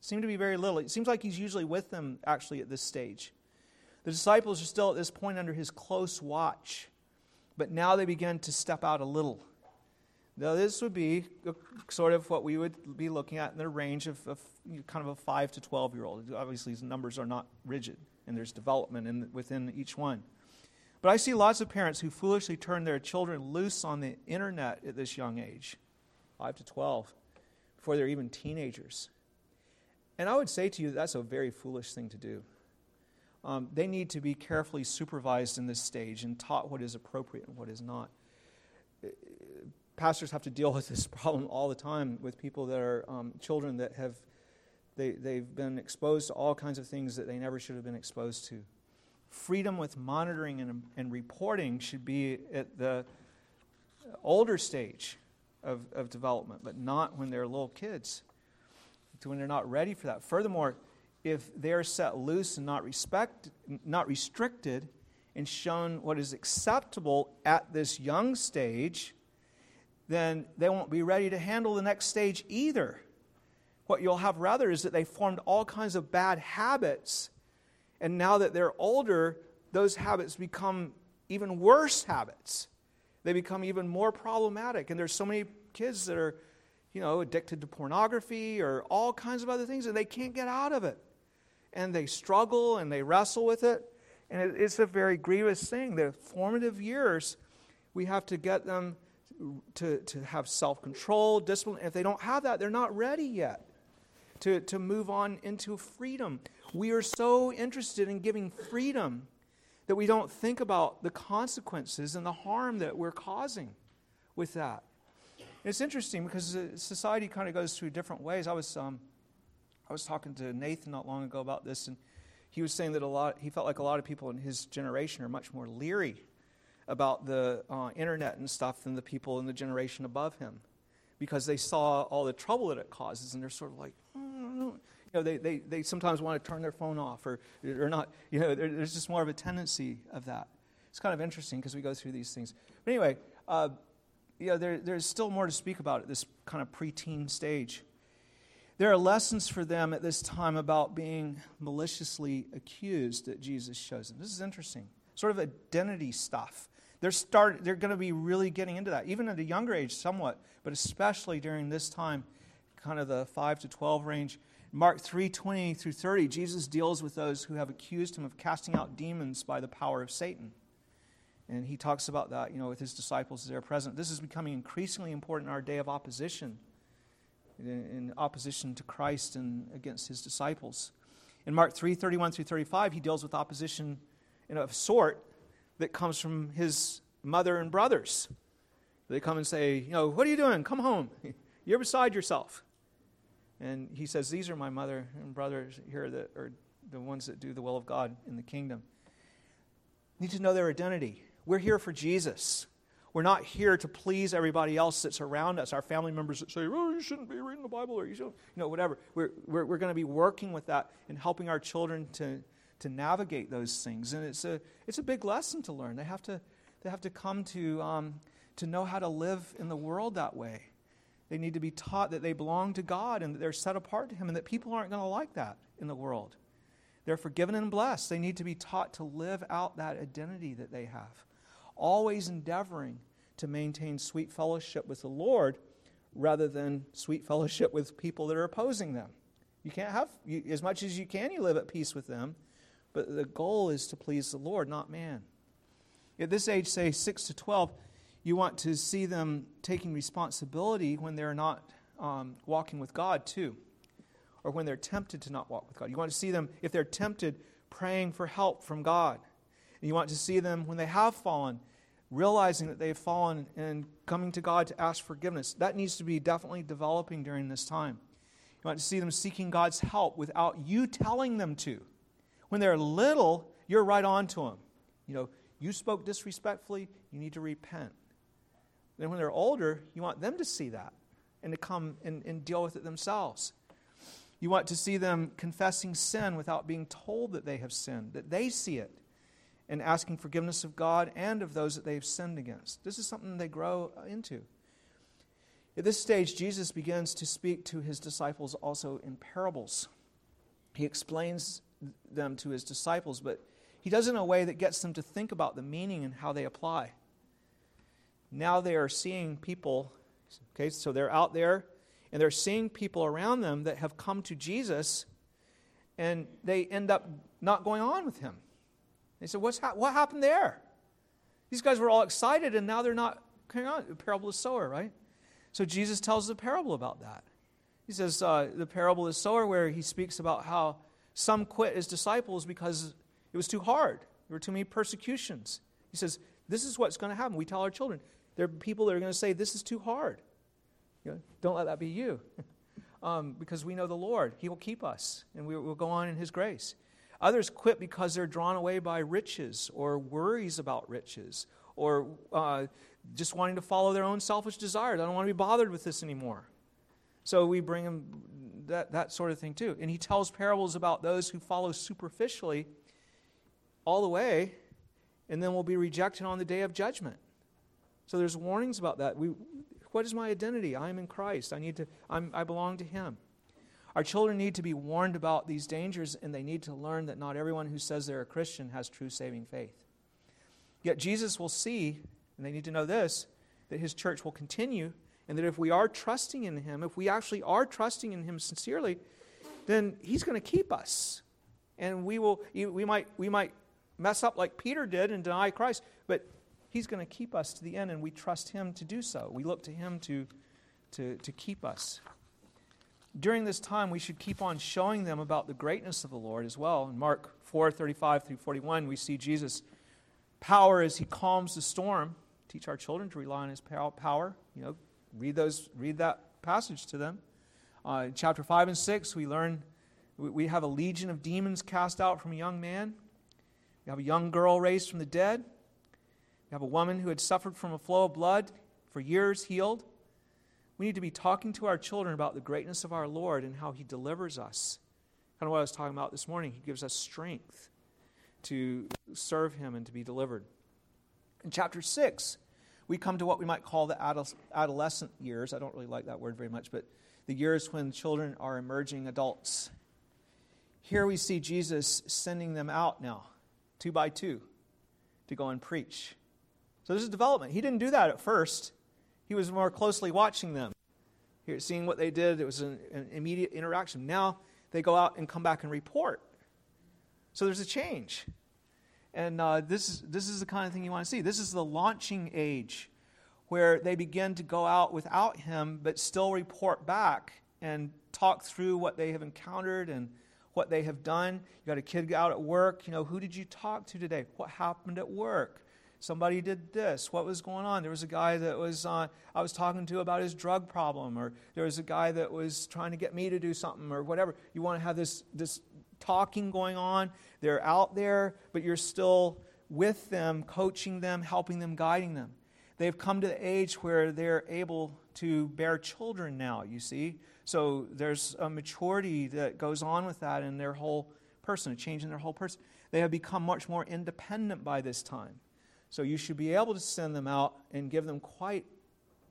Seem to be very little. It seems like he's usually with them actually at this stage. The disciples are still at this point under his close watch. But now they begin to step out a little. Now, this would be sort of what we would be looking at in the range of, of kind of a 5 to 12 year old. Obviously, these numbers are not rigid, and there's development in, within each one. But I see lots of parents who foolishly turn their children loose on the internet at this young age 5 to 12 before they're even teenagers. And I would say to you, that's a very foolish thing to do um, they need to be carefully supervised in this stage and taught what is appropriate and what is not. Pastors have to deal with this (laughs) problem all the time with people that are um, children that have they, they've been exposed to all kinds of things that they never should have been exposed to. Freedom with monitoring and, and reporting should be at the older stage of, of development, but not when they're little kids, when they're not ready for that. Furthermore, if they're set loose and not, respect, not restricted and shown what is acceptable at this young stage, then they won't be ready to handle the next stage either. What you'll have rather is that they formed all kinds of bad habits, and now that they're older, those habits become even worse habits. They become even more problematic, and there's so many kids that are, you know, addicted to pornography or all kinds of other things, and they can't get out of it and they struggle and they wrestle with it. And it's a very grievous thing. The formative years, we have to get them to, to have self control, discipline. If they don't have that, they're not ready yet to, to move on into freedom. We are so interested in giving freedom that we don't think about the consequences and the harm that we're causing with that. It's interesting because society kind of goes through different ways. I was um, I was talking to Nathan not long ago about this, and he was saying that a lot, he felt like a lot of people in his generation are much more leery about the uh, internet and stuff than the people in the generation above him because they saw all the trouble that it causes, and they're sort of like, mm, you know, they, they, they sometimes want to turn their phone off or, or not, you know, there's just more of a tendency of that. It's kind of interesting because we go through these things. But anyway, uh, you know, there, there's still more to speak about at this kind of preteen stage. There are lessons for them at this time about being maliciously accused that Jesus shows them. This is interesting. Sort of identity stuff. They're, start, they're going to be really getting into that, even at a younger age, somewhat, but especially during this time, kind of the 5 to 12 range. Mark 3 20 through 30, Jesus deals with those who have accused him of casting out demons by the power of Satan. And he talks about that, you know, with his disciples there present. This is becoming increasingly important in our day of opposition in opposition to Christ and against his disciples. In Mark 3 31 through 35, he deals with opposition in a sort that comes from his mother and brothers. They come and say, You know, what are you doing? Come home. (laughs) You're beside yourself. And he says, These are my mother and brothers here that are the ones that do the will of God in the kingdom. Need to know their identity. We're here for Jesus. We're not here to please everybody else that's around us, our family members that say, oh, you shouldn't be reading the Bible or you shouldn't, you know, whatever. We're, we're, we're going to be working with that and helping our children to, to navigate those things. And it's a, it's a big lesson to learn. They have to, they have to come to, um, to know how to live in the world that way. They need to be taught that they belong to God and that they're set apart to Him and that people aren't going to like that in the world. They're forgiven and blessed. They need to be taught to live out that identity that they have always endeavoring to maintain sweet fellowship with the Lord rather than sweet fellowship with people that are opposing them. You can't have, you, as much as you can, you live at peace with them, but the goal is to please the Lord, not man. At this age, say 6 to 12, you want to see them taking responsibility when they're not um, walking with God, too, or when they're tempted to not walk with God. You want to see them, if they're tempted, praying for help from God. And you want to see them when they have fallen, realizing that they've fallen and coming to God to ask forgiveness. That needs to be definitely developing during this time. You want to see them seeking God's help without you telling them to. When they're little, you're right on to them. You know, you spoke disrespectfully, you need to repent. Then when they're older, you want them to see that and to come and, and deal with it themselves. You want to see them confessing sin without being told that they have sinned, that they see it and asking forgiveness of God and of those that they've sinned against. This is something they grow into. At this stage, Jesus begins to speak to his disciples also in parables. He explains them to his disciples, but he does it in a way that gets them to think about the meaning and how they apply. Now they are seeing people, okay, so they're out there and they're seeing people around them that have come to Jesus and they end up not going on with him. They said, What's ha- What happened there? These guys were all excited, and now they're not carrying on. The parable of sower, right? So Jesus tells the parable about that. He says uh, the parable of sower, where he speaks about how some quit as disciples because it was too hard. There were too many persecutions. He says, This is what's going to happen. We tell our children. There are people that are going to say, This is too hard. You know, don't let that be you. (laughs) um, because we know the Lord. He will keep us, and we will go on in His grace. Others quit because they're drawn away by riches or worries about riches or uh, just wanting to follow their own selfish desires. I don't want to be bothered with this anymore. So we bring them that, that sort of thing too. And he tells parables about those who follow superficially all the way and then will be rejected on the day of judgment. So there's warnings about that. We, what is my identity? I am in Christ. I need to. I'm, I belong to Him. Our children need to be warned about these dangers, and they need to learn that not everyone who says they're a Christian has true saving faith. Yet Jesus will see, and they need to know this, that his church will continue, and that if we are trusting in him, if we actually are trusting in him sincerely, then he's going to keep us. And we will we might we might mess up like Peter did and deny Christ, but he's going to keep us to the end, and we trust him to do so. We look to him to, to, to keep us during this time, we should keep on showing them about the greatness of the Lord as well. In Mark 4 35 through 41, we see Jesus' power as he calms the storm. Teach our children to rely on his power. You know, read, those, read that passage to them. Uh, in chapter 5 and 6, we learn we have a legion of demons cast out from a young man. We have a young girl raised from the dead. We have a woman who had suffered from a flow of blood for years healed. We need to be talking to our children about the greatness of our Lord and how He delivers us. Kind of what I was talking about this morning. He gives us strength to serve Him and to be delivered. In chapter 6, we come to what we might call the adolescent years. I don't really like that word very much, but the years when children are emerging adults. Here we see Jesus sending them out now, two by two, to go and preach. So this is development. He didn't do that at first. He was more closely watching them. Here, seeing what they did, it was an, an immediate interaction. Now they go out and come back and report. So there's a change. And uh, this, is, this is the kind of thing you want to see. This is the launching age where they begin to go out without him, but still report back and talk through what they have encountered and what they have done. You got a kid out at work. You know, who did you talk to today? What happened at work? Somebody did this what was going on there was a guy that was uh, i was talking to about his drug problem or there was a guy that was trying to get me to do something or whatever you want to have this this talking going on. They're out there, but you're still with them, coaching them, helping them, guiding them. They've come to the age where they're able to bear children now, you see. So there's a maturity that goes on with that in their whole person, a change in their whole person. They have become much more independent by this time. So you should be able to send them out and give them quite,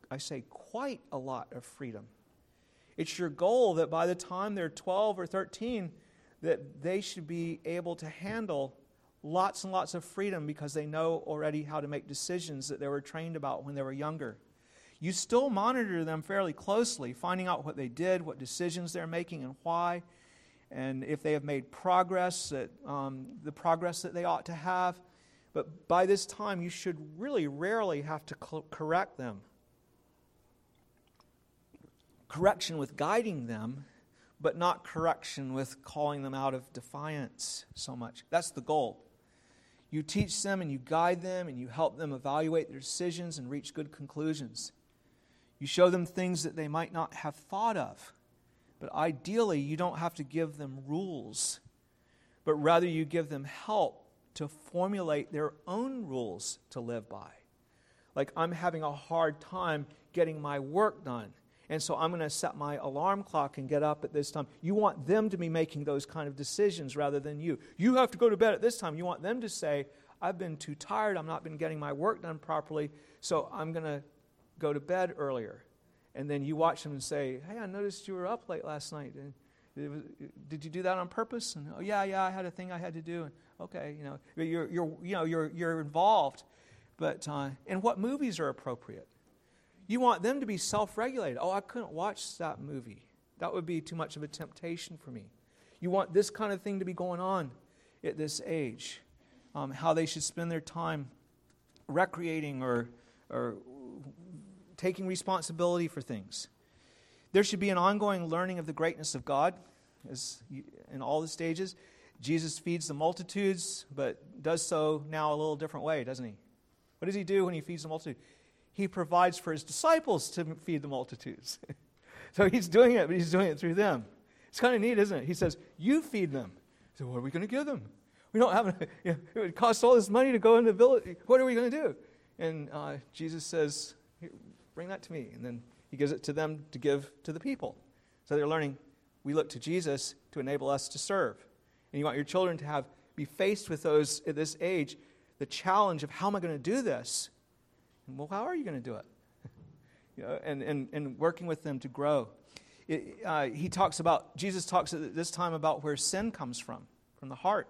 I say, quite a lot of freedom. It's your goal that by the time they're 12 or 13, that they should be able to handle lots and lots of freedom because they know already how to make decisions that they were trained about when they were younger. You still monitor them fairly closely, finding out what they did, what decisions they're making, and why, and if they have made progress, that, um, the progress that they ought to have. But by this time, you should really rarely have to co- correct them. Correction with guiding them, but not correction with calling them out of defiance so much. That's the goal. You teach them and you guide them and you help them evaluate their decisions and reach good conclusions. You show them things that they might not have thought of. But ideally, you don't have to give them rules, but rather you give them help to formulate their own rules to live by. Like, I'm having a hard time getting my work done. And so I'm going to set my alarm clock and get up at this time. You want them to be making those kind of decisions rather than you. You have to go to bed at this time. You want them to say, I've been too tired. I've not been getting my work done properly. So I'm going to go to bed earlier. And then you watch them and say, Hey, I noticed you were up late last night. And did you do that on purpose? And oh yeah, yeah, I had a thing I had to do. And okay, you know, you're, you're you know you're you're involved. But uh, and what movies are appropriate? You want them to be self regulated. Oh, I couldn't watch that movie. That would be too much of a temptation for me. You want this kind of thing to be going on at this age. Um, how they should spend their time recreating or, or taking responsibility for things. There should be an ongoing learning of the greatness of God as in all the stages. Jesus feeds the multitudes, but does so now a little different way, doesn't he? What does he do when he feeds the multitude? he provides for his disciples to feed the multitudes. (laughs) so he's doing it, but he's doing it through them. It's kind of neat, isn't it? He says, You feed them. So, what are we going to give them? We don't have, (laughs) you know, it would cost all this money to go into the village. What are we going to do? And uh, Jesus says, Bring that to me. And then he gives it to them to give to the people. So they're learning, we look to Jesus to enable us to serve. And you want your children to have be faced with those at this age, the challenge of how am I going to do this? And Well, how are you going to do it? (laughs) you know, and, and, and working with them to grow. It, uh, he talks about, Jesus talks at this time about where sin comes from, from the heart.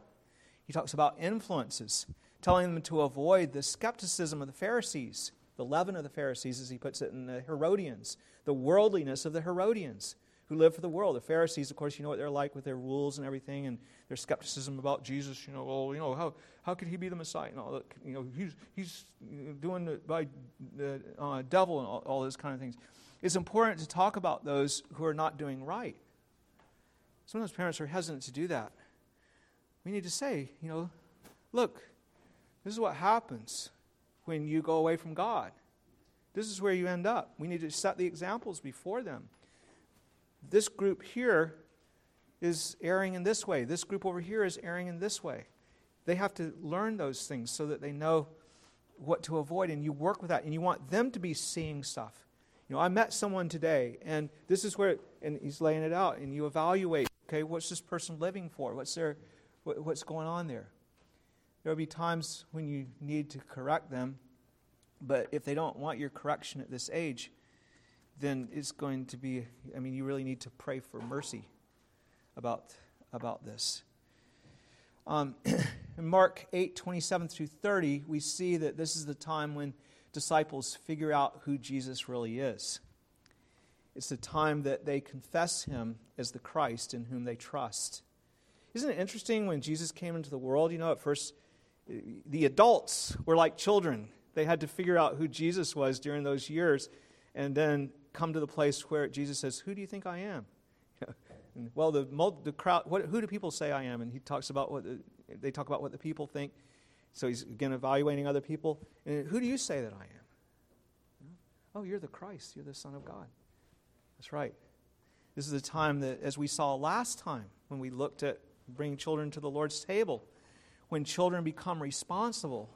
He talks about influences, telling them to avoid the skepticism of the Pharisees, the leaven of the Pharisees, as he puts it, in the Herodians, the worldliness of the Herodians who live for the world. The Pharisees, of course, you know what they're like with their rules and everything, and their skepticism about Jesus. You know, well, you know, how, how could he be the Messiah? And all that, you know, he's, he's doing it by the uh, devil and all, all those kind of things. It's important to talk about those who are not doing right. Sometimes parents are hesitant to do that. We need to say, you know, look, this is what happens when you go away from God. This is where you end up. We need to set the examples before them this group here is erring in this way. This group over here is erring in this way. They have to learn those things so that they know what to avoid, and you work with that, and you want them to be seeing stuff. You know, I met someone today, and this is where, and he's laying it out, and you evaluate. Okay, what's this person living for? What's their, what, what's going on there? There will be times when you need to correct them, but if they don't want your correction at this age, then it's going to be, I mean, you really need to pray for mercy about, about this. Um, (clears throat) in Mark 8, 27 through 30, we see that this is the time when disciples figure out who Jesus really is. It's the time that they confess him as the Christ in whom they trust. Isn't it interesting when Jesus came into the world? You know, at first, the adults were like children. They had to figure out who Jesus was during those years. And then come to the place where Jesus says, Who do you think I am? (laughs) well, the, the crowd, what, who do people say I am? And he talks about what the, they talk about what the people think. So he's again evaluating other people. And who do you say that I am? Oh, you're the Christ. You're the Son of God. That's right. This is the time that, as we saw last time when we looked at bringing children to the Lord's table. When children become responsible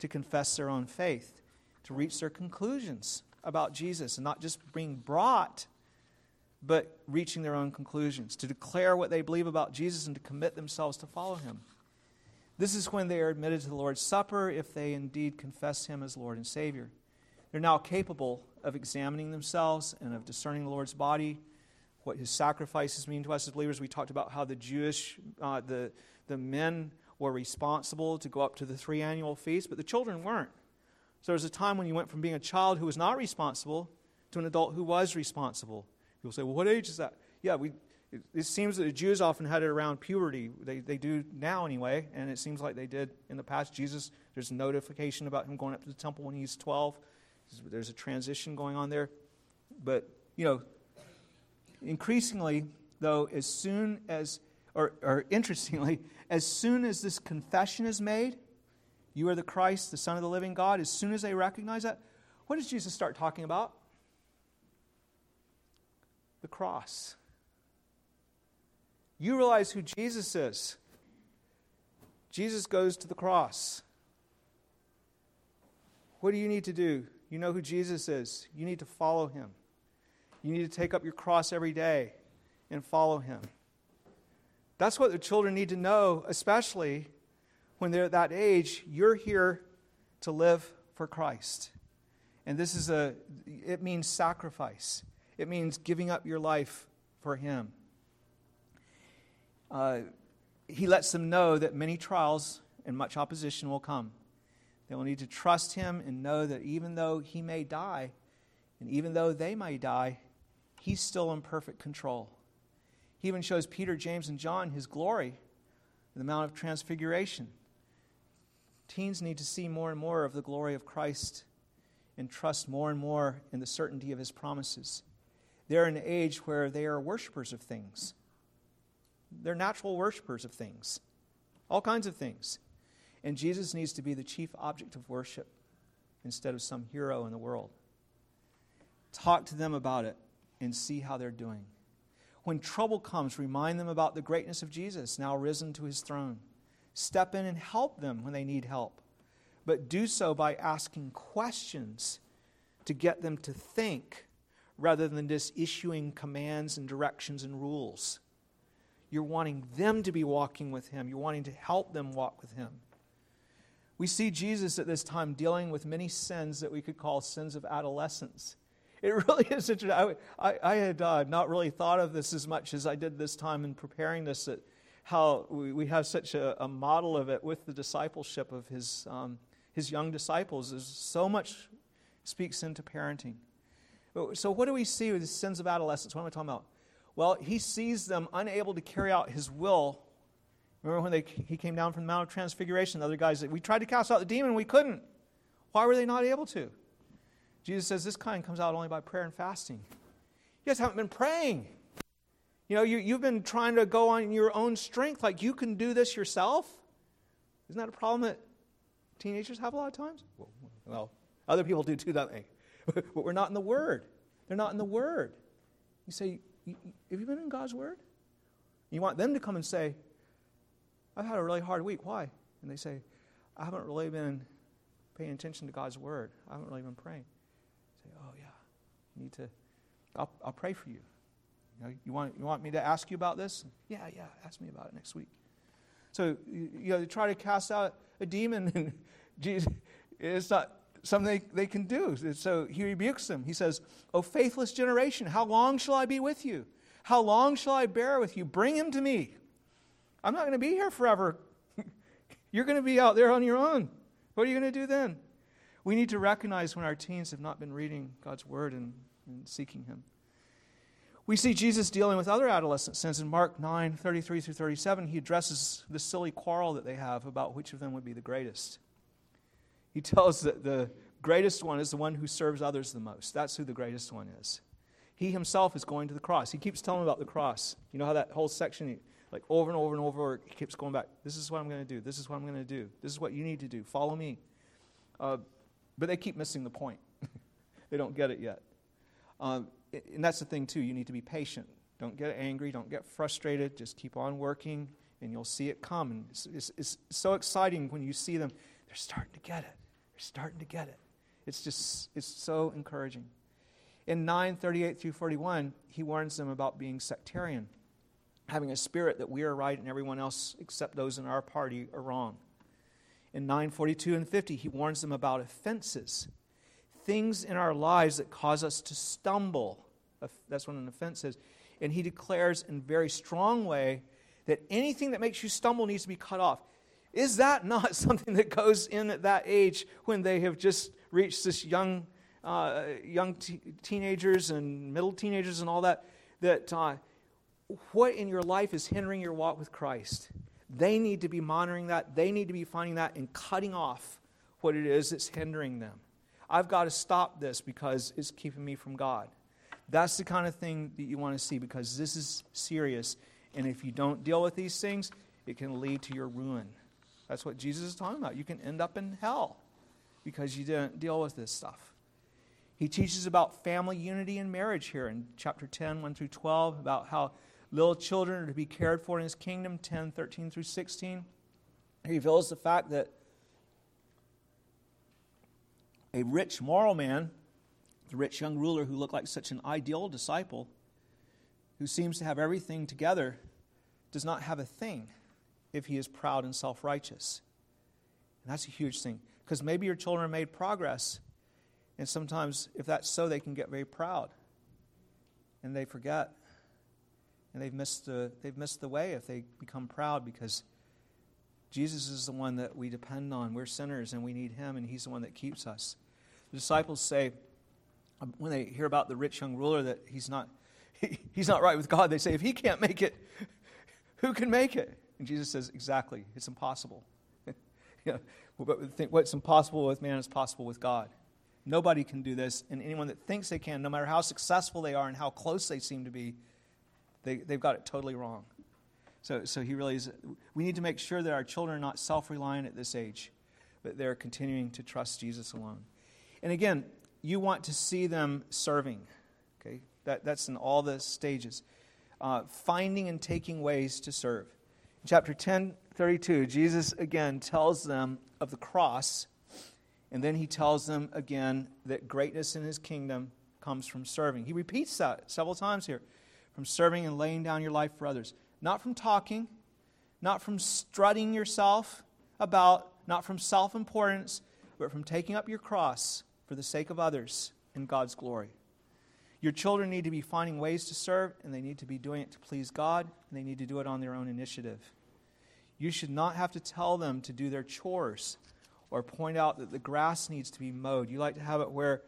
to confess their own faith, to reach their conclusions about Jesus, and not just being brought, but reaching their own conclusions, to declare what they believe about Jesus and to commit themselves to follow him. This is when they are admitted to the Lord's Supper if they indeed confess him as Lord and Savior. They're now capable of examining themselves and of discerning the Lord's body, what his sacrifices mean to us as believers. We talked about how the Jewish, uh, the, the men were responsible to go up to the three annual feasts, but the children weren't. So there was a time when you went from being a child who was not responsible to an adult who was responsible. People say, well, what age is that? Yeah, we, it, it seems that the Jews often had it around puberty. They, they do now anyway, and it seems like they did in the past. Jesus, there's notification about him going up to the temple when he's 12. There's a transition going on there. But, you know, increasingly, though, as soon as, or, or (laughs) interestingly, as soon as this confession is made, you are the Christ, the Son of the living God, as soon as they recognize that, what does Jesus start talking about? The cross. You realize who Jesus is. Jesus goes to the cross. What do you need to do? You know who Jesus is. You need to follow him. You need to take up your cross every day and follow him. That's what the children need to know, especially when they're at that age. You're here to live for Christ. And this is a, it means sacrifice, it means giving up your life for him. Uh, he lets them know that many trials and much opposition will come. They will need to trust him and know that even though he may die, and even though they may die, he's still in perfect control. He even shows Peter, James, and John his glory in the Mount of Transfiguration. Teens need to see more and more of the glory of Christ and trust more and more in the certainty of his promises. They're in an age where they are worshipers of things. They're natural worshipers of things, all kinds of things. And Jesus needs to be the chief object of worship instead of some hero in the world. Talk to them about it and see how they're doing. When trouble comes, remind them about the greatness of Jesus, now risen to his throne. Step in and help them when they need help, but do so by asking questions to get them to think rather than just issuing commands and directions and rules. You're wanting them to be walking with him, you're wanting to help them walk with him. We see Jesus at this time dealing with many sins that we could call sins of adolescence. It really (laughs) is interesting. I, I, I had uh, not really thought of this as much as I did this time in preparing this, that how we, we have such a, a, model of it with the discipleship of his, um, his young disciples. There's so much speaks into parenting. So, what do we see with the sins of adolescence? What am I talking about? Well, he sees them unable to carry out his will Remember when they, he came down from the Mount of Transfiguration? The other guys, we tried to cast out the demon, we couldn't. Why were they not able to? Jesus says this kind comes out only by prayer and fasting. You guys haven't been praying. You know, you, you've been trying to go on your own strength, like you can do this yourself. Isn't that a problem that teenagers have a lot of times? Well, other people do too, don't they? (laughs) but we're not in the Word. They're not in the Word. You say, Have you been in God's Word? You want them to come and say, I've had a really hard week. Why? And they say, I haven't really been paying attention to God's word. I haven't really been praying. I say, oh, yeah, you need to, I'll, I'll pray for you. You, know, you, want, you want me to ask you about this? Yeah, yeah, ask me about it next week. So, you, know, they try to cast out a demon, (laughs) and Jesus, it's not something they, they can do. So he rebukes them. He says, O faithless generation, how long shall I be with you? How long shall I bear with you? Bring him to me. I'm not going to be here forever. (laughs) You're going to be out there on your own. What are you going to do then? We need to recognize when our teens have not been reading God's word and, and seeking Him. We see Jesus dealing with other adolescent sins in Mark 9 33 through 37. He addresses the silly quarrel that they have about which of them would be the greatest. He tells that the greatest one is the one who serves others the most. That's who the greatest one is. He himself is going to the cross. He keeps telling about the cross. You know how that whole section like over and over and over, he keeps going back. This is what I'm going to do. This is what I'm going to do. This is what you need to do. Follow me. Uh, but they keep missing the point. (laughs) they don't get it yet. Um, and that's the thing, too. You need to be patient. Don't get angry. Don't get frustrated. Just keep on working and you'll see it come. And it's, it's, it's so exciting when you see them. They're starting to get it. They're starting to get it. It's just, it's so encouraging. In 9 38 through 41, he warns them about being sectarian, having a spirit that we are right and everyone else except those in our party are wrong. In 942 and 50, he warns them about offenses, things in our lives that cause us to stumble. That's what an offense is. And he declares in a very strong way that anything that makes you stumble needs to be cut off. Is that not (laughs) something that goes in at that age when they have just reached this young, uh, young t- teenagers and middle teenagers and all that? That uh, what in your life is hindering your walk with Christ? They need to be monitoring that. They need to be finding that and cutting off what it is that's hindering them. I've got to stop this because it's keeping me from God. That's the kind of thing that you want to see because this is serious. And if you don't deal with these things, it can lead to your ruin. That's what Jesus is talking about. You can end up in hell because you didn't deal with this stuff. He teaches about family unity and marriage here in chapter 10, 1 through 12, about how little children are to be cared for in his kingdom, 10, 13 through 16. He reveals the fact that a rich moral man, the rich young ruler who looked like such an ideal disciple, who seems to have everything together, does not have a thing if he is proud and self righteous. And that's a huge thing because maybe your children made progress, and sometimes, if that's so, they can get very proud and they forget. And they've missed the, they've missed the way if they become proud because Jesus is the one that we depend on. We're sinners and we need Him, and He's the one that keeps us. The disciples say, um, when they hear about the rich young ruler, that he's not, (laughs) he, he's not right with God, they say, if he can't make it, (laughs) who can make it? And Jesus says, exactly, it's impossible. (laughs) you know, what's impossible with man is possible with God. Nobody can do this, and anyone that thinks they can, no matter how successful they are and how close they seem to be, they, they've got it totally wrong. So, so he really is. We need to make sure that our children are not self reliant at this age, but they're continuing to trust Jesus alone. And again, you want to see them serving. Okay? That, that's in all the stages. Uh, finding and taking ways to serve. In chapter 10, 32, Jesus again tells them of the cross, and then he tells them again that greatness in his kingdom comes from serving. He repeats that several times here from serving and laying down your life for others. Not from talking, not from strutting yourself about, not from self importance, but from taking up your cross for the sake of others in God's glory. Your children need to be finding ways to serve, and they need to be doing it to please God, and they need to do it on their own initiative. You should not have to tell them to do their chores or point out that the grass needs to be mowed. You like to have it where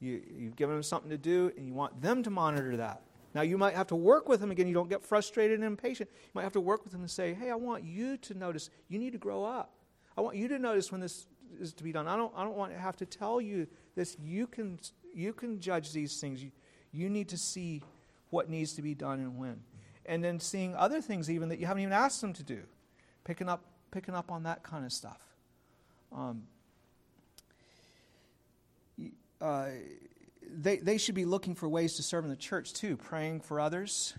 you, you've given them something to do, and you want them to monitor that. Now, you might have to work with them again. You don't get frustrated and impatient. You might have to work with them and say, hey, I want you to notice. You need to grow up. I want you to notice when this is to be done. I don't, I don't want to have to tell you this. You can, you can judge these things. You, you need to see what needs to be done and when. And then seeing other things even that you haven't even asked them to do. Picking up, picking up on that kind of stuff. Um, uh, they, they should be looking for ways to serve in the church too, praying for others,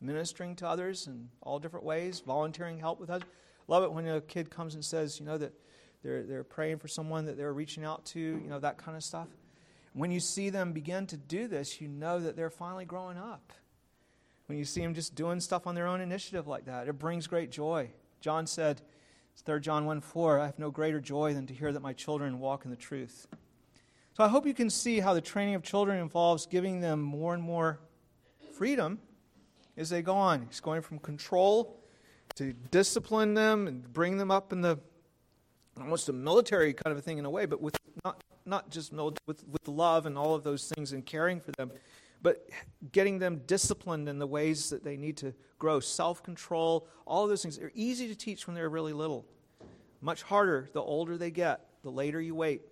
ministering to others in all different ways, volunteering help with others. Love it when a kid comes and says, you know, that they're, they're praying for someone that they're reaching out to, you know, that kind of stuff. When you see them begin to do this, you know that they're finally growing up. When you see them just doing stuff on their own initiative like that, it brings great joy. John said, 3 John 1 4, I have no greater joy than to hear that my children walk in the truth. So I hope you can see how the training of children involves giving them more and more freedom as they go on. It's going from control to discipline them and bring them up in the almost a military kind of a thing in a way, but with not not just with with love and all of those things and caring for them, but getting them disciplined in the ways that they need to grow, self control, all of those things. They're easy to teach when they're really little. Much harder the older they get, the later you wait.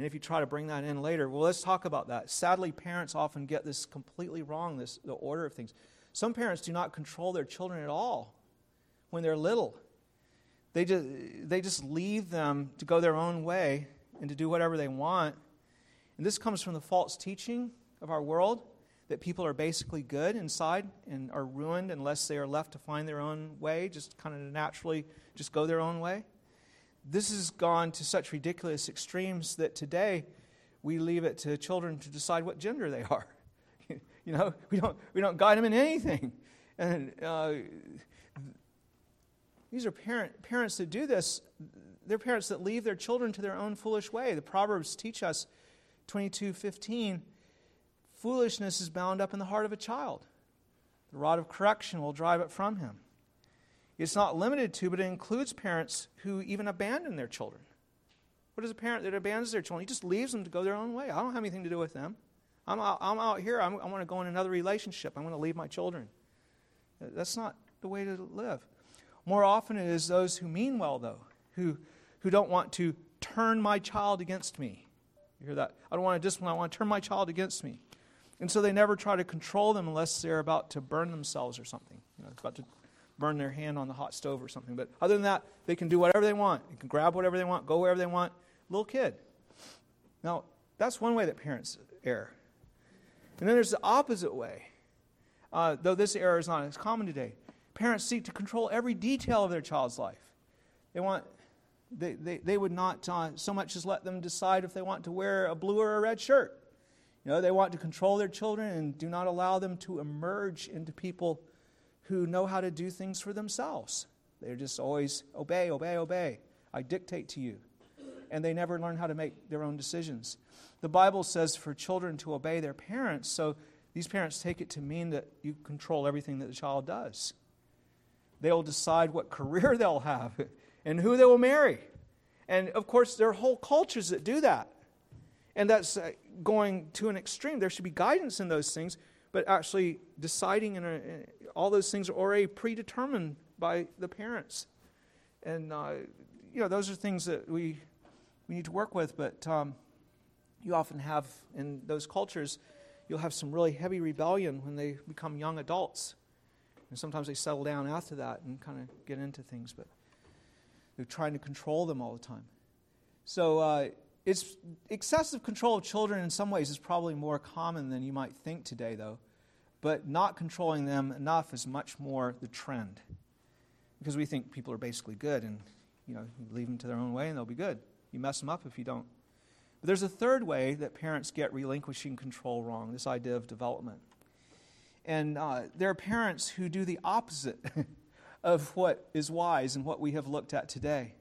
And if you try to bring that in later, well, let's talk about that. Sadly, parents often get this completely wrong, this the order of things. Some parents do not control their children at all when they're little. They just, they just leave them to go their own way and to do whatever they want. And this comes from the false teaching of our world that people are basically good inside and are ruined unless they are left to find their own way, just kind of naturally just go their own way. This has gone to such ridiculous extremes that today we leave it to children to decide what gender they are. (laughs) you know, we don't, we don't guide them in anything. And uh, these are parent, parents that do this. They're parents that leave their children to their own foolish way. The Proverbs teach us 22 15 foolishness is bound up in the heart of a child. The rod of correction will drive it from him. It's not limited to, but it includes parents who even abandon their children. What is a parent that abandons their children? He just leaves them to go their own way. I don't have anything to do with them. I'm out, I'm out here. I'm, I want to go in another relationship. I want to leave my children. That's not the way to live. More often, it is those who mean well, though, who, who don't want to turn my child against me. You hear that? I don't want to discipline. I want to turn my child against me. And so they never try to control them unless they're about to burn themselves or something. You know, about to burn their hand on the hot stove or something. But other than that, they can do whatever they want. They can grab whatever they want, go wherever they want. Little kid. Now, that's one way that parents err. And then there's the opposite way, uh, though this error is not as common today. Parents seek to control every detail of their child's life. They want. They, they, they would not uh, so much as let them decide if they want to wear a blue or a red shirt. You know, they want to control their children and do not allow them to emerge into people who know how to do things for themselves. They're just always obey, obey, obey. I dictate to you. And they never learn how to make their own decisions. The Bible says for children to obey their parents, so these parents take it to mean that you control everything that the child does. They'll decide what (laughs) career they'll have and who they will marry. And of course, there are whole cultures that do that. And that's uh, going to an extreme. There should be guidance in those things, but actually deciding in, a, all those things are already predetermined by the parents. And, uh, you know, those are things that we, we need to work with, but um, you often have in those cultures, you'll have some really heavy rebellion when they become young adults. And sometimes they settle down after that and kind of get into things, but they're trying to control them all the time. So uh, it's excessive control of children in some ways is probably more common than you might think today, though. But not controlling them enough is much more the trend. Because we think people are basically good and, you know, you leave them to their own way and they'll be good. You mess them up if you don't. But there's a third way that parents get relinquishing control wrong this idea of development. And uh, there are parents who do the opposite (laughs) of what is wise and what we have looked at today.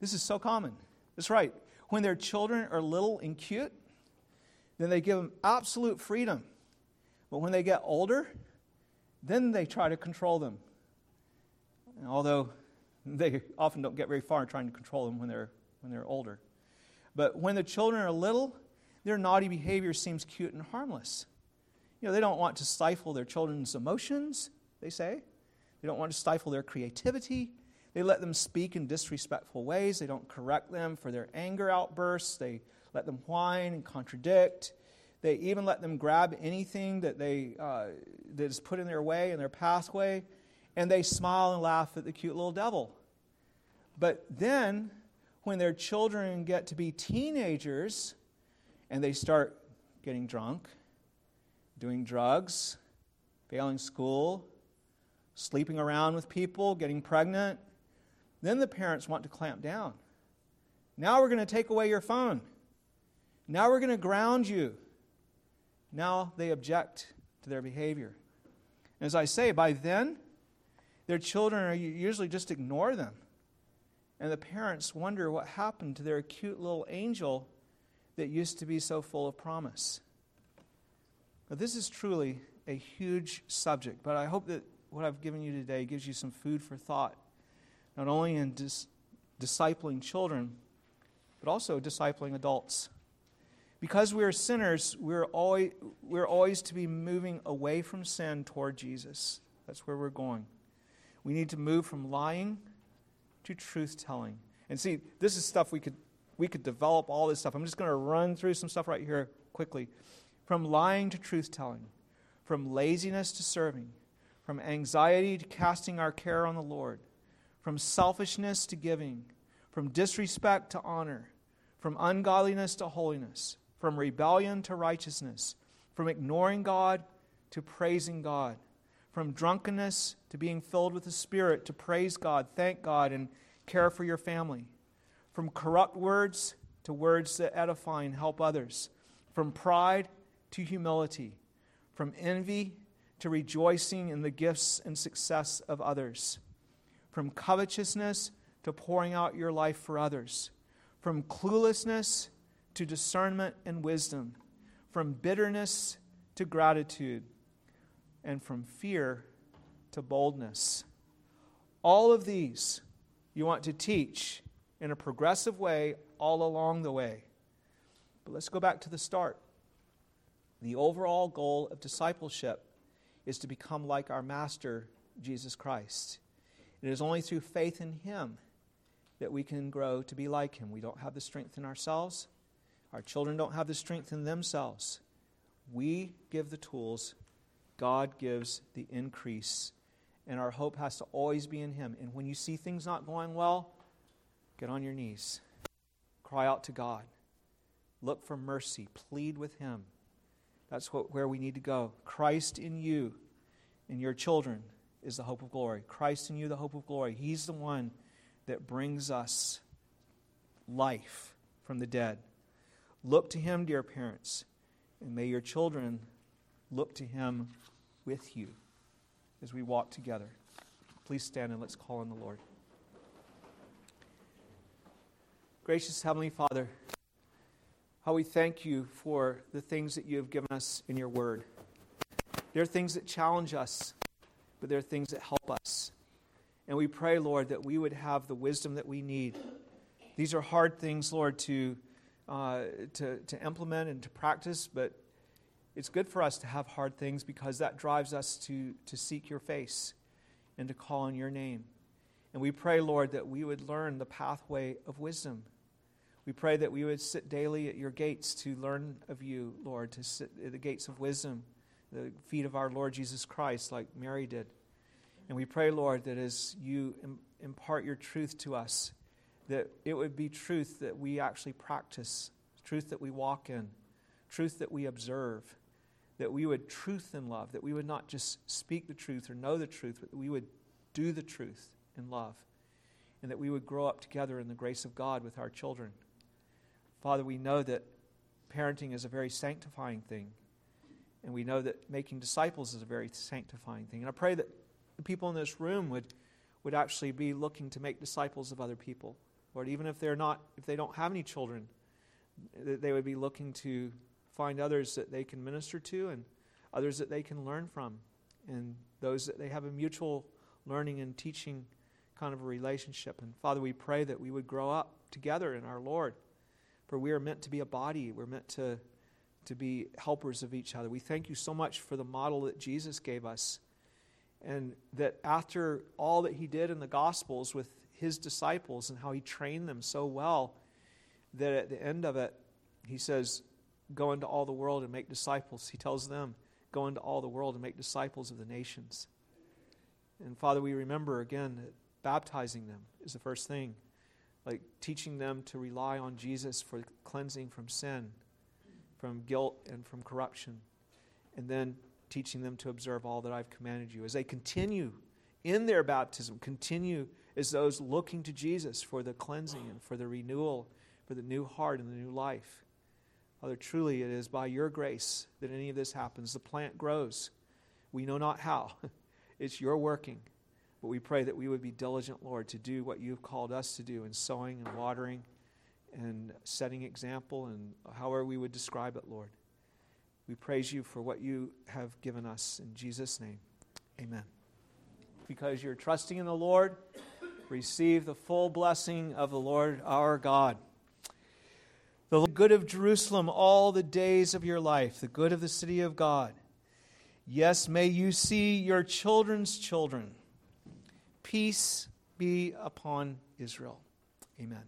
This is so common. That's right. When their children are little and cute, then they give them absolute freedom. But when they get older, then they try to control them. And although they often don't get very far in trying to control them when they're, when they're older. But when the children are little, their naughty behavior seems cute and harmless. You know, they don't want to stifle their children's emotions, they say. They don't want to stifle their creativity. They let them speak in disrespectful ways. They don't correct them for their anger outbursts. They let them whine and contradict. They even let them grab anything that, they, uh, that is put in their way, in their pathway, and they smile and laugh at the cute little devil. But then when their children get to be teenagers and they start getting drunk, doing drugs, failing school, sleeping around with people, getting pregnant, then the parents want to clamp down. Now we're going to take away your phone. Now we're going to ground you. Now they object to their behavior. And as I say, by then, their children are usually just ignore them and the parents wonder what happened to their cute little angel that used to be so full of promise. Now, this is truly a huge subject, but I hope that what I've given you today gives you some food for thought, not only in dis- discipling children, but also discipling adults. Because we are sinners, we're always, we're always to be moving away from sin toward Jesus. That's where we're going. We need to move from lying to truth telling. And see, this is stuff we could we could develop all this stuff. I'm just going to run through some stuff right here quickly. From lying to truth telling, from laziness to serving, from anxiety to casting our care on the Lord, from selfishness to giving, from disrespect to honor, from ungodliness to holiness, from rebellion to righteousness, from ignoring God to praising God, from drunkenness to being filled with the Spirit to praise God, thank God, and care for your family, from corrupt words to words that edify and help others, from pride to humility, from envy to rejoicing in the gifts and success of others, from covetousness to pouring out your life for others, from cluelessness to discernment and wisdom, from bitterness to gratitude, and from fear to boldness. All of these you want to teach in a progressive way all along the way. But let's go back to the start. The overall goal of discipleship is to become like our Master, Jesus Christ. It is only through faith in Him that we can grow to be like Him. We don't have the strength in ourselves, our children don't have the strength in themselves. We give the tools, God gives the increase. And our hope has to always be in Him. And when you see things not going well, get on your knees. Cry out to God. Look for mercy. Plead with Him. That's what, where we need to go. Christ in you and your children is the hope of glory. Christ in you, the hope of glory. He's the one that brings us life from the dead. Look to him, dear parents, and may your children look to him with you as we walk together. Please stand and let's call on the Lord. Gracious Heavenly Father, how we thank you for the things that you have given us in your word. There are things that challenge us, but there are things that help us. And we pray, Lord, that we would have the wisdom that we need. These are hard things, Lord, to, uh, to, to implement and to practice, but it's good for us to have hard things because that drives us to, to seek your face and to call on your name. And we pray, Lord, that we would learn the pathway of wisdom. We pray that we would sit daily at your gates to learn of you, Lord, to sit at the gates of wisdom, the feet of our Lord Jesus Christ, like Mary did. And we pray, Lord, that as you impart your truth to us, that it would be truth that we actually practice, truth that we walk in, truth that we observe, that we would truth in love, that we would not just speak the truth or know the truth, but that we would do the truth in love, and that we would grow up together in the grace of God with our children. Father, we know that parenting is a very sanctifying thing, and we know that making disciples is a very sanctifying thing. And I pray that the people in this room would, would actually be looking to make disciples of other people. Lord, even if they're not, if they don't have any children, that they would be looking to find others that they can minister to and others that they can learn from, and those that they have a mutual learning and teaching kind of a relationship. And Father, we pray that we would grow up together in our Lord, for we are meant to be a body. We're meant to, to be helpers of each other. We thank you so much for the model that Jesus gave us and that after all that he did in the Gospels with his disciples and how he trained them so well, that at the end of it, he says, Go into all the world and make disciples. He tells them, Go into all the world and make disciples of the nations. And Father, we remember again that baptizing them is the first thing, like teaching them to rely on Jesus for cleansing from sin, from guilt, and from corruption. And then teaching them to observe all that I've commanded you. As they continue in their baptism, continue as those looking to Jesus for the cleansing and for the renewal, for the new heart and the new life. Father, truly it is by your grace that any of this happens. The plant grows. We know not how. (laughs) It's your working. But we pray that we would be diligent, Lord, to do what you've called us to do in sowing and watering and setting example and however we would describe it, Lord. We praise you for what you have given us. In Jesus' name, amen. Because you're trusting in the Lord, receive the full blessing of the Lord our God. The good of Jerusalem all the days of your life, the good of the city of God. Yes, may you see your children's children. Peace be upon Israel. Amen.